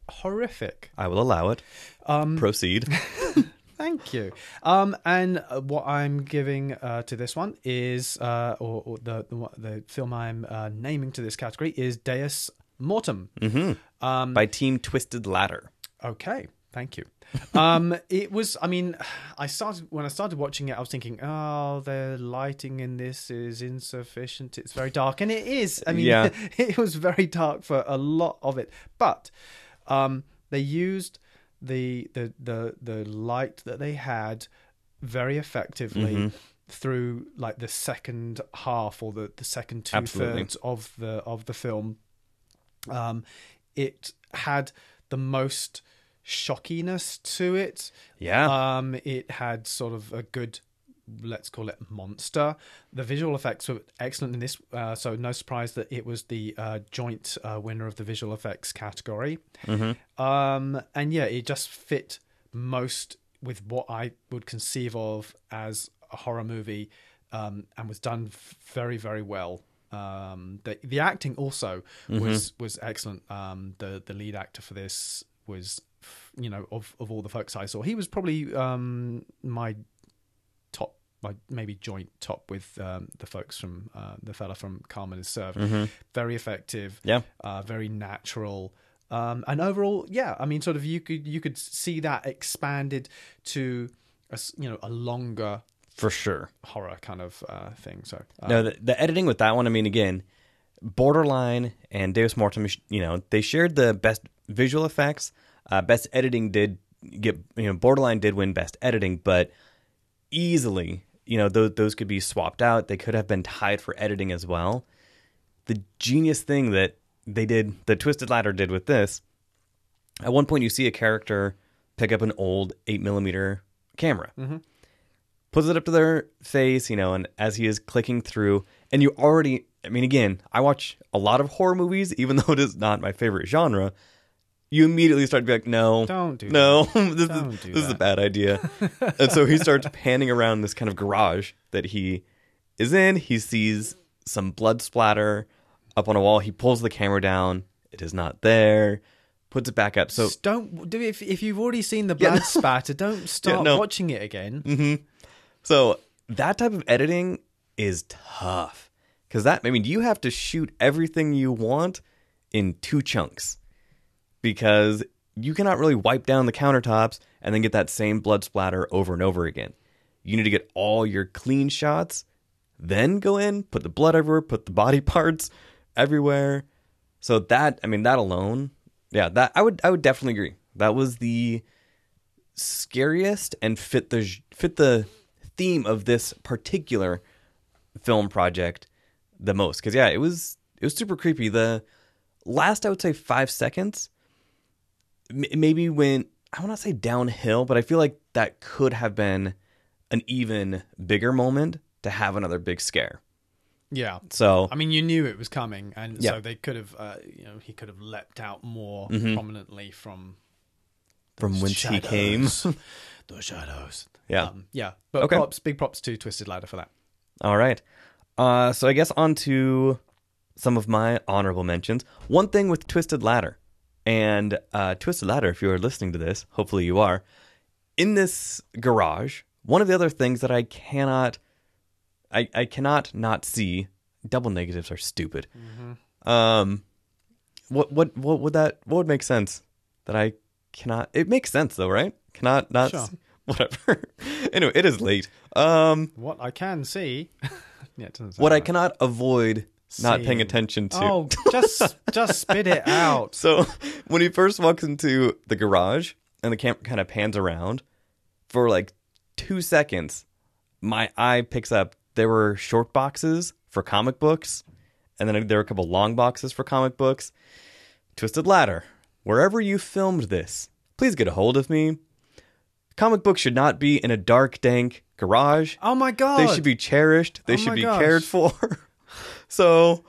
horrific. I will allow it. Um, Proceed. [laughs] Thank you. Um, and what I'm giving uh, to this one is, uh, or, or the, the the film I'm uh, naming to this category is Deus Mortem. Um, By Team Twisted Ladder. Okay, thank you. [laughs] um, it was. I mean, I started when I started watching it. I was thinking, oh, the lighting in this is insufficient. It's very dark, and it is. I mean, Yeah. [laughs] it was very dark for a lot of it. But um, they used the the the the light that they had very effectively. Mm-hmm. Through like the second half or the, the second two Absolutely. thirds of the of the film, um, it had the most shockiness to it. Yeah. Um, it had sort of a good, let's call it monster. The visual effects were excellent in this, uh, so no surprise that it was the uh, joint uh, winner of the visual effects category. Um, and yeah, it just fit most with what I would conceive of as a horror movie, um, and was done very, very well. Um, the the acting also was was excellent. Um, the the lead actor for this was, you know, of of all the folks I saw, he was probably um, my my maybe joint top with um, the folks from uh, the fella from Carmen is Served. Very effective Yeah. uh, very natural. Um, and overall, yeah, I mean, sort of you could you could see that expanded to a you know a longer For sure. horror kind of uh, thing. So uh, No, the, the editing with that one, I mean, again, Borderline and Deus Mortem, you know, they shared the best visual effects. Uh, best editing did get, you know, Borderline did win best editing, but easily, you know, those, those could be swapped out. They could have been tied for editing as well. The genius thing that they did, the Twisted Ladder did with this, at one point you see a character pick up an old 8 millimeter camera mm-hmm. puts it up to their face, you know, and as he is clicking through, and you already, I mean, again, I watch a lot of horror movies, even [laughs] though it is not my favorite genre. You immediately start to be like, no, Don't do no, [laughs] this, Don't is, do this is a bad idea. [laughs] and so he starts panning around this kind of garage that he is in. He sees some blood splatter up on a wall. He pulls the camera down. It is not there. Puts it back up. So just don't do if if you've already seen the blood [laughs] spatter, don't start no. watching it again. Mm-hmm. So that type of editing is tough. Cuz that I mean, you have to shoot everything you want in two chunks. Because you cannot really wipe down the countertops and then get that same blood splatter over and over again. You need to get all your clean shots, then go in, put the blood everywhere, put the body [laughs] parts everywhere. So that I mean that alone, yeah, that I would I would definitely agree. That was the scariest and fit the fit the theme of this particular film project the most cuz yeah, it was it was super creepy. The last I would say 5 seconds maybe went I want to say downhill, but I feel like that could have been an even bigger moment to have another big scare. Yeah. So I mean, you knew it was coming, and Yeah. so they could have, uh, you know, he could have leapt out more Mhm. prominently from from whence he came. [laughs] shadows. the shadows. Yeah. Um, yeah. But Okay. props, big props to Twisted Ladder for that. All right. Uh, so I guess on to some of my honorable mentions. One thing with Twisted Ladder, and uh, Twisted Ladder, if you are listening to this, hopefully you are, in this garage, one of the other things that I cannot, I, I cannot not see, double negatives are stupid. Um, what what what would that what would make sense that I cannot? It makes sense though, right? Cannot not Sure. see- [laughs] whatever. anyway, it is late. Um, What I can see. [laughs] yeah, it doesn't sound what I cannot avoid not paying attention to. Oh, just just spit it [laughs] out. So when he first walks into the garage and the camera kind of pans around for like two seconds, my eye picks up there were short boxes for comic books, and then there were a couple long boxes for comic books. Twisted Ladder, wherever you filmed this, please get a hold of me. Comic books should not be in a dark, dank garage. Oh my god! They should be cherished. They Oh should be gosh. cared for. [laughs] so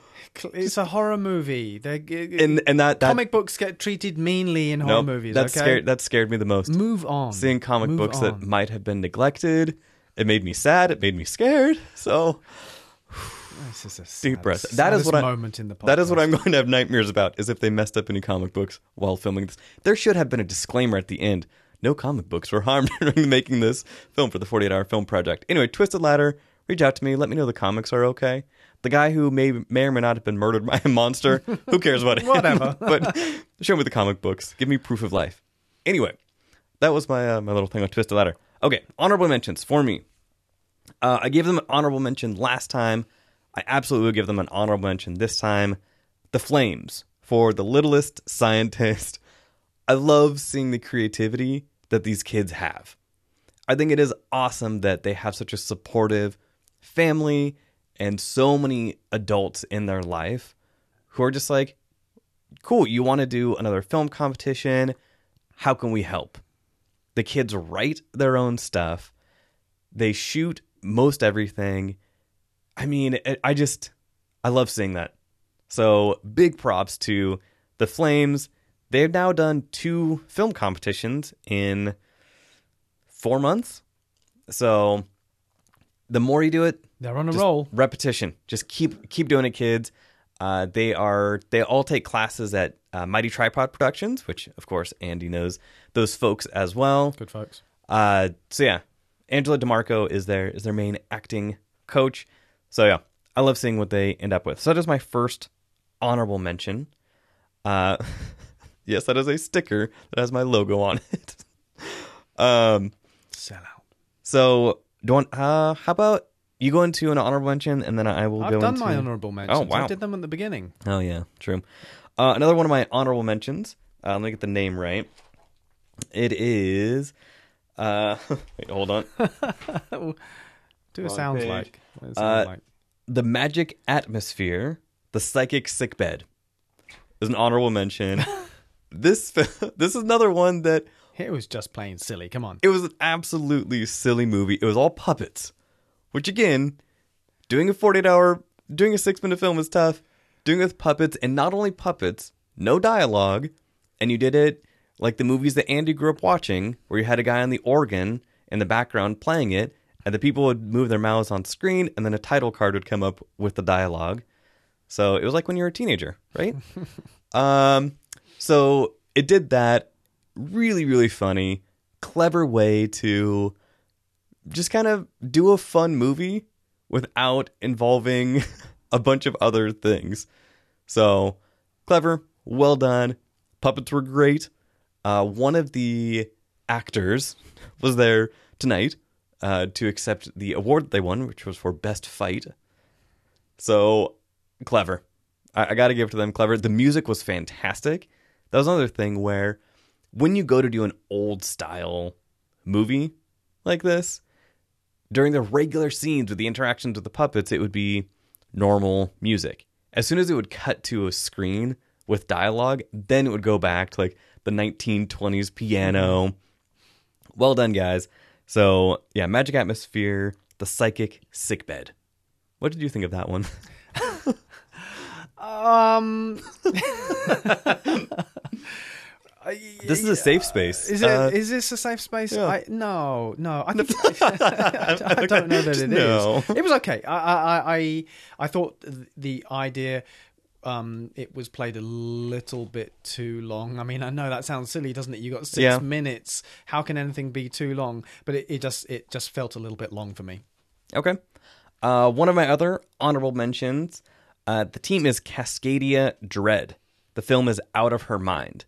It's a horror movie. They and and that, that comic books get treated meanly in horror nope, movies. that okay? scared that scared me the most. Move on. Seeing comic Move books that might have been neglected, it made me sad. It made me scared. So This is a deep breath. That is what I moment in the podcast. That is what I'm going to have nightmares about. Is if they messed up any comic books while filming this. There should have been a disclaimer at the end. No comic books were [laughs] harmed during making this film for the 48 hour film project. Anyway, Twisted Ladder, reach out to me. Let me know the comics are okay. The guy who may may or may not have been murdered by a monster. who cares about him? Whatever. [laughs] but show me the comic books. Give me proof of life. Anyway, that was my uh, my little thing on Twisted Ladder. Okay, honorable mentions for me. Uh, I gave them an honorable mention last time. I absolutely will give them an honorable mention this time. The Flames for the littlest scientist. I love seeing the creativity that these kids have. I think it is awesome that they have such a supportive family and so many adults in their life who are just like, cool, you want to do another film competition? How can we help? The kids write their own stuff, they shoot most everything. I mean, I just, I love seeing that. So big props to the Flames. They've now done two film competitions in four months. So the more you do it, They're on a just roll. repetition. Just keep keep doing it, kids. Uh, they are they all take classes at uh, Mighty Tripod Productions, which of course Andy knows those folks as well. Good folks. Uh, so yeah, Angela DeMarco is their is their main acting coach. So yeah, I love seeing what they end up with. So that is my first honorable mention. Uh, [laughs] yes, that is a sticker that has my logo on it. [laughs] um, Sell out. so do you want, uh, how about you go into an honorable mention and then I will I've go done into my honorable mentions. Oh wow! I did them at the beginning. Oh yeah, true. Uh, another one of my honorable mentions. Uh, let me get the name right. It is. Uh, [laughs] wait, hold on. [laughs] Do it sounds page. like. What does it sound Uh, like? the Magic Atmosphere, the Psychic Sickbed, is an honorable mention. [laughs] this this is another one that It was just plain silly. Come on. it was an absolutely silly movie. It was all puppets, which again, doing a 48 hour, doing a six minute film is tough. Doing it with puppets, and not only puppets, no dialogue, and you did it like the movies that Andy grew up watching, where you had a guy on the organ in the background playing it, and the people would move their mouths on screen, and then a title card would come up with the dialogue. So it was like when you were a teenager, right? [laughs] um, so it did that really, really funny, clever way to just kind of do a fun movie without involving [laughs] a bunch of other things. So clever, well done. Puppets were great. Uh, one of the actors [laughs] was there tonight uh, to accept the award that they won, which was for best fight. So clever. I, I got to give it to them. Clever. The music was fantastic. That was another thing where when you go to do an old style movie like this, during the regular scenes with the interactions with the puppets, it would be normal music. As soon as it would cut to a screen with dialogue, then it would go back to like the 1920s piano. Well done, guys. So, yeah, Magic Atmosphere, The Psychic Sickbed. What did you think of that one? [laughs] Um, [laughs] this is a safe space. is it? Uh, is this a safe space? yeah. I, no, no. I, [laughs] think, [laughs] I, don't know that it is. No. It was okay. I, I, I, I thought the idea. Um, it was played a little bit too long. I mean, I know that sounds silly, doesn't it? You got six Yeah. minutes. How can anything be too long? But it, it just it just felt a little bit long for me. Okay. Uh, one of my other honorable mentions uh, the team is Cascadia Dread. The film is Out of Her Mind.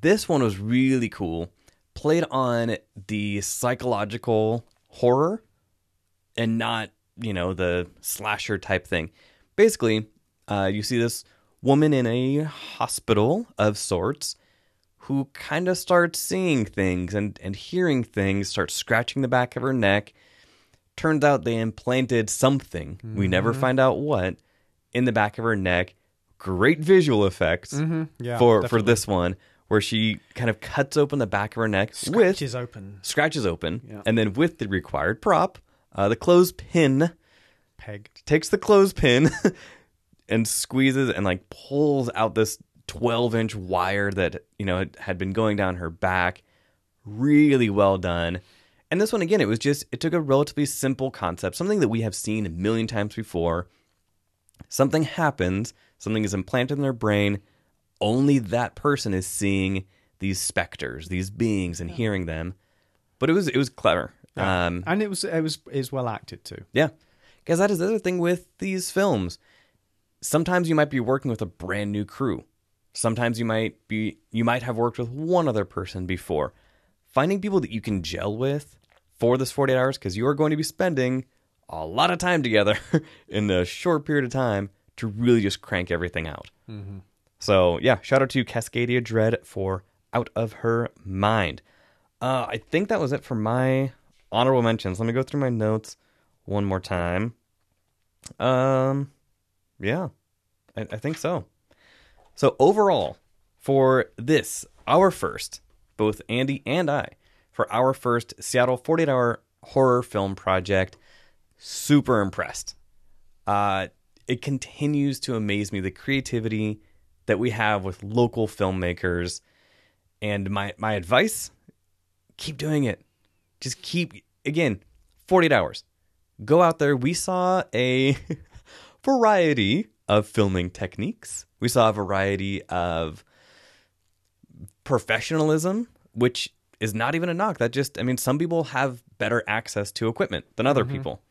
This one was really cool. Played on the psychological horror and not, you know, the slasher type thing. Basically, uh, you see this woman in a hospital of sorts who kind of starts seeing things and, and hearing things, starts scratching the back of her neck. Turns out they implanted something, we never find out what, in the back of her neck. Great visual effects Yeah, for, for this one, where she kind of cuts open the back of her neck with Scratches open. scratches open, Yeah. and then with the required prop, uh, the clothespin Peg. takes the clothespin [laughs] and squeezes and like pulls out this 12 inch wire that you know had- had been going down her back really well done and this one again it was just it took a relatively simple concept something that we have seen a million times before something happens something is implanted in their brain only that person is seeing these specters these beings and hearing them but it was it was clever um and it was it was is well acted too. yeah. Because that is the other thing with these films. Sometimes you might be working with a brand new crew. Sometimes you might be you might have worked with one other person before. Finding people that you can gel with for this 48 hours because you are going to be spending a lot of time together [laughs] in a short period of time to really just crank everything out. So, yeah, shout out to Cascadia Dread for Out of Her Mind. Uh, I think that was it for my honorable mentions. Let me go through my notes one more time. Um, yeah, I, I think so. So overall, for this, our first, both Andy and I, for our first Seattle 48 hour horror film project, super impressed. Uh, it continues to amaze me the creativity that we have with local filmmakers. And my, my advice keep doing it. Just keep, again, 48 hours. Go out there. We saw a [laughs] variety of filming techniques, we saw a variety of professionalism, which is not even a knock. That just, I mean, some people have better access to equipment than other mm-hmm. people.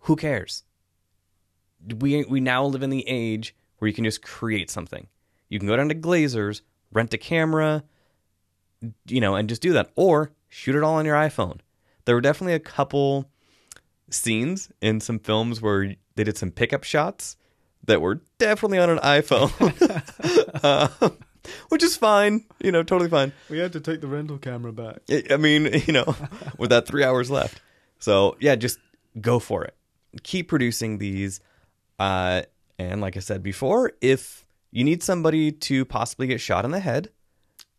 Who cares? We we now live in the age where you can just create something. You can go down to Glazers, rent a camera, you know, and just do that, or shoot it all on your iPhone. There were definitely a couple scenes in some films where they did some pickup shots that were definitely on an iPhone, uh, [laughs] [laughs] which is fine, you know, totally fine. We had to take the rental camera back. I mean, [laughs] you know, with that three hours left. So yeah, just go for it. Keep producing these. Uh, and like I said before, if you need somebody to possibly get shot in the head,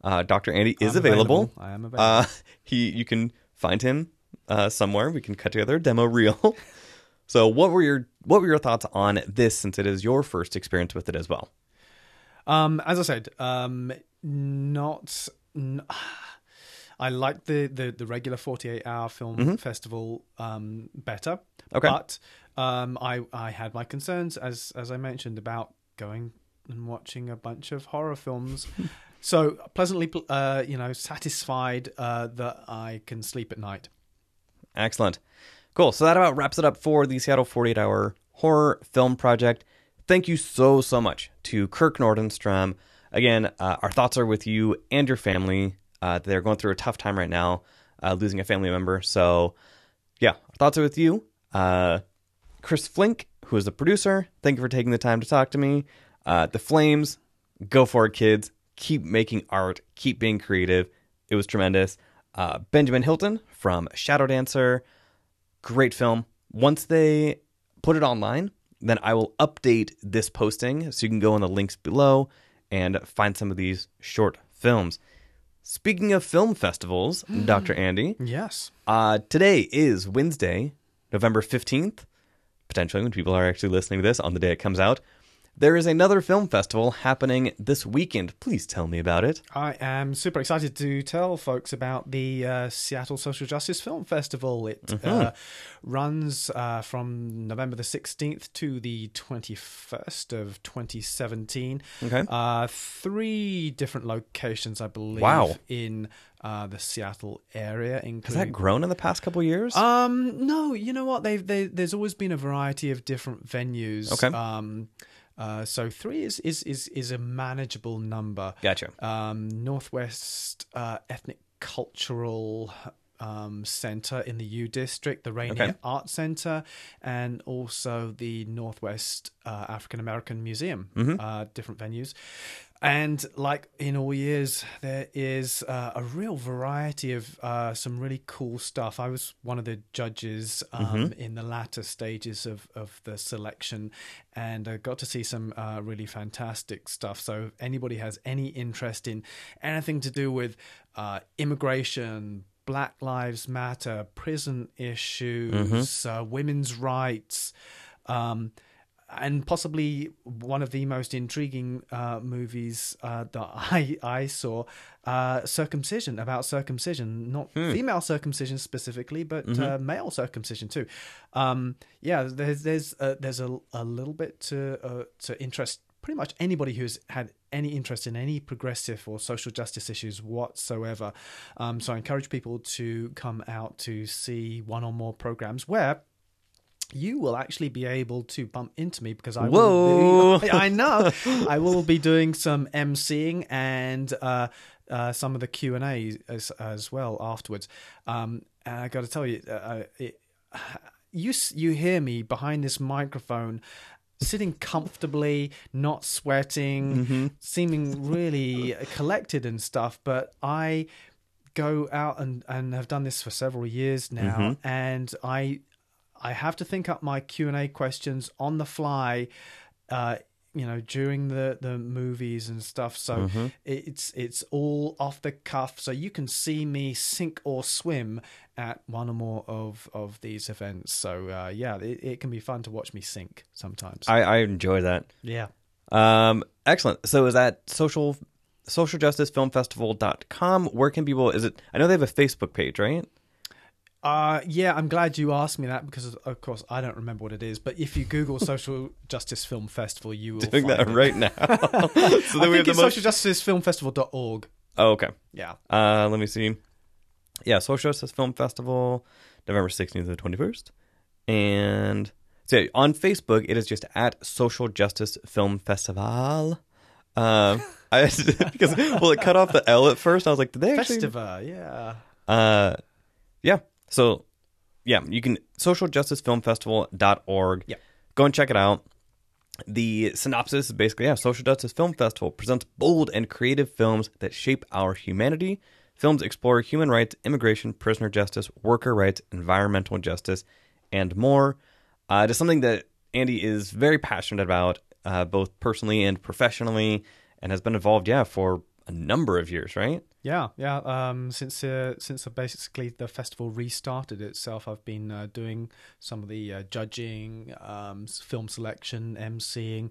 uh, Dr. Andy is available. available. I am available. Uh, [laughs] he, you can find him uh, somewhere. We can cut together a demo reel. [laughs] so, what were your what were your thoughts on this? Since it is your first experience with it as well. Um, as I said, um, not. N- [sighs] I like the, the, the regular 48 hour film festival um, better. Okay. But um, I, I had my concerns, as, as I mentioned, about going and watching a bunch of horror films. [laughs] so pleasantly, uh, you know, satisfied uh, that I can sleep at night. Excellent. Cool. So that about wraps it up for the Seattle 48 Hour Horror Film Project. Thank you so, so much to Kirk Nordenstrom. Again, uh, our thoughts are with you and your family. Uh, they're going through a tough time right now, uh, losing a family member. So, yeah, our thoughts are with you. Uh, Chris Flink, who is the producer, thank you for taking the time to talk to me. Uh, the Flames, go for it, kids. Keep making art, keep being creative. It was tremendous. Uh, Benjamin Hilton from Shadow Dancer, great film. Once they put it online, then I will update this posting so you can go in the links below and find some of these short films. Speaking of film festivals, [gasps] Dr. Andy, Yes. uh, today is Wednesday, November 15th, potentially when people are actually listening to this on the day it comes out. There is another film festival happening this weekend. Please tell me about it. I am super excited to tell folks about the uh, Seattle Social Justice Film Festival. It Mm-hmm. uh, runs uh, from November the 16th to the 21st of 2017. Okay. Uh, three different locations, I believe, Wow. in uh, the Seattle area. Has Including, that grown in the past couple years? Um, no, you know what? They've they, there's always been a variety of different venues. Okay. Um, uh, so three is is is is a manageable number. Gotcha. Um, Northwest uh, Ethnic Cultural um, Center in the U District, the Rainier Okay. Art Center, and also the Northwest uh, African American Museum. Mm-hmm. Uh, different venues. And like in all years, there is uh, a real variety of uh, some really cool stuff. I was one of the judges um, Mm-hmm. in the latter stages of, of the selection, and I got to see some uh, really fantastic stuff. So, if anybody has any interest in anything to do with uh, immigration, Black Lives Matter, prison issues, uh, women's rights, um, and possibly one of the most intriguing uh, movies uh, that [laughs] I I saw, uh, circumcision about circumcision, not female circumcision specifically, but uh, male circumcision too. Um, yeah, there's there's uh, there's a, a little bit to uh, to interest pretty much anybody who's had any interest in any progressive or social justice issues whatsoever. Um, so I encourage people to come out to see one or more programs where you will actually be able to bump into me because I Whoa. will be, [laughs] I know [laughs] I will be doing some emceeing and uh, uh, some of the Q and A as as well afterwards. Um, and I got to tell you, uh, it, you you hear me behind this microphone. Sitting comfortably, not sweating, seeming really collected and stuff, but I go out and, and have done this for several years now, and I I have to think up my Q and A questions on the fly, uh, you know, during the, the movies and stuff. So it's it's all off the cuff. So you can see me sink or swim at one or more of, of these events. So uh, yeah, it, it can be fun to watch me sink sometimes. I, I enjoy that. yeah. Um, excellent. So is that social socialjusticefilmfestival.com? Where can people is it I know they have a Facebook page, right? Uh, yeah, I'm glad you asked me that because, of course, I don't remember what it is. But if you Google [laughs] Social Justice Film Festival, you will Doing find that it. right now. [laughs] so I we think have the it's most socialjusticefilmfestival.org. Oh, okay. Yeah. Uh, let me see. Yeah, Social Justice Film Festival, November 16th to the 21st. And so yeah, on Facebook, it is just at Social Justice Film Festival. Um, I [laughs] because well, it cut off the L at first. I was like, did they actually? Festival, yeah. Uh, yeah. So, yeah, you can socialjusticefilmfestival.org. Yeah. Go and check it out. The synopsis is basically, yeah, Social Justice Film Festival presents bold and creative films that shape our humanity. Films explore human rights, immigration, prisoner justice, worker rights, environmental justice, and more. Uh, it is something that Andy is very passionate about, uh, both personally and professionally, and has been involved, yeah, for a number of years, right? Yeah, yeah. Um, since uh, since basically the festival restarted itself, I've been uh, doing some of the uh, judging, um, film selection, emceeing.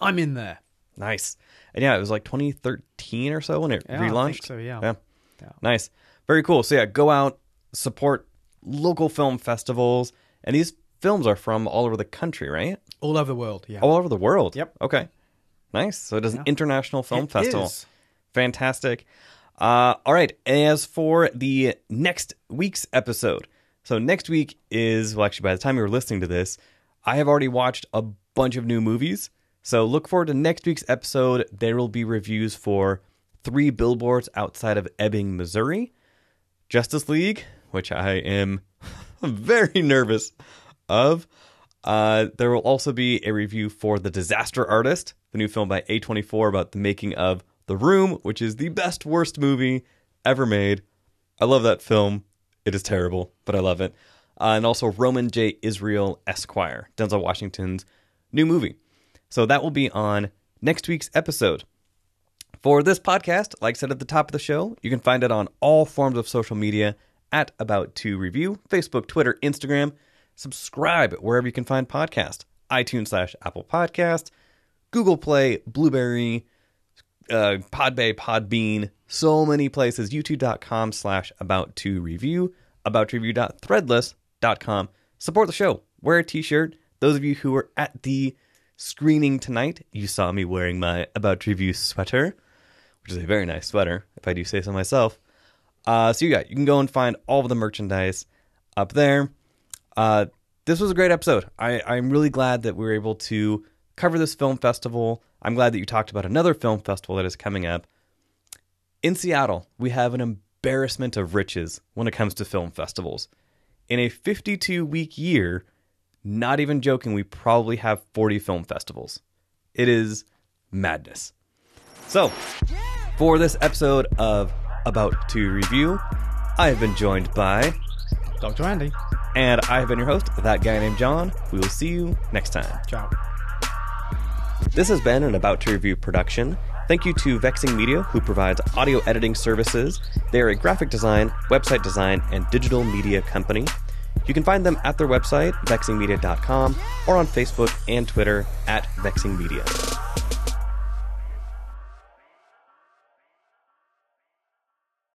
I'm in there. Nice. And yeah, it was like 2013 or so when it Yeah, I think relaunched. so, yeah. yeah. Yeah. Nice. Very cool. So yeah, go out, support local film festivals. And these films are from all over the country, right? All over the world. Yeah. All over the world. Yep. Okay. Nice. So it is an international film It festival. is. Fantastic. Uh, all right. As for the next week's episode, So next week is well, actually, by the time you're listening to this, I have already watched a bunch of new movies. So look forward to next week's episode. There will be reviews for Three Billboards Outside of Ebbing, Missouri, Justice League, which I am [laughs] very nervous of. Uh, there will also be a review for The Disaster Artist, the new film by A24 about the making of The Room, which is the best worst movie ever made. I love that film. It is terrible, but I love it. Uh, and also Roman J. Israel Esquire, Denzel Washington's new movie. So that will be on next week's episode. For this podcast, like I said at the top of the show, you can find it on all forms of social media at About to Review Facebook, Twitter, Instagram. Subscribe wherever you can find podcasts iTunes slash Apple Podcast, Google Play, Blubrry, uh, Podbay, Podbean, so many places. YouTube.com slash About to Review, About Review.threadless.com. Support the show. Wear a t shirt. Those of you who were at the screening tonight, you saw me wearing my About to Review sweater, which is a very nice sweater, if I do say so myself. Uh, so you you can go and find all of the merchandise up there. Uh, this was a great episode. I, I'm really glad that we were able to cover this film festival. I'm glad that you talked about another film festival that is coming up. In Seattle, we have an embarrassment of riches when it comes to film festivals. In a 52 week year, not even joking, we probably have 40 film festivals. It is madness. So, for this episode of About to Review, I have been joined by Dr. Andy. and I have been your host, that guy named John. We will see you next time. Ciao. This has been an About to Review production. Thank you to Vexing Media, who provides audio editing services. They are a graphic design, website design, and digital media company. You can find them at their website, vexingmedia.com, or on Facebook and Twitter at Vexing Media.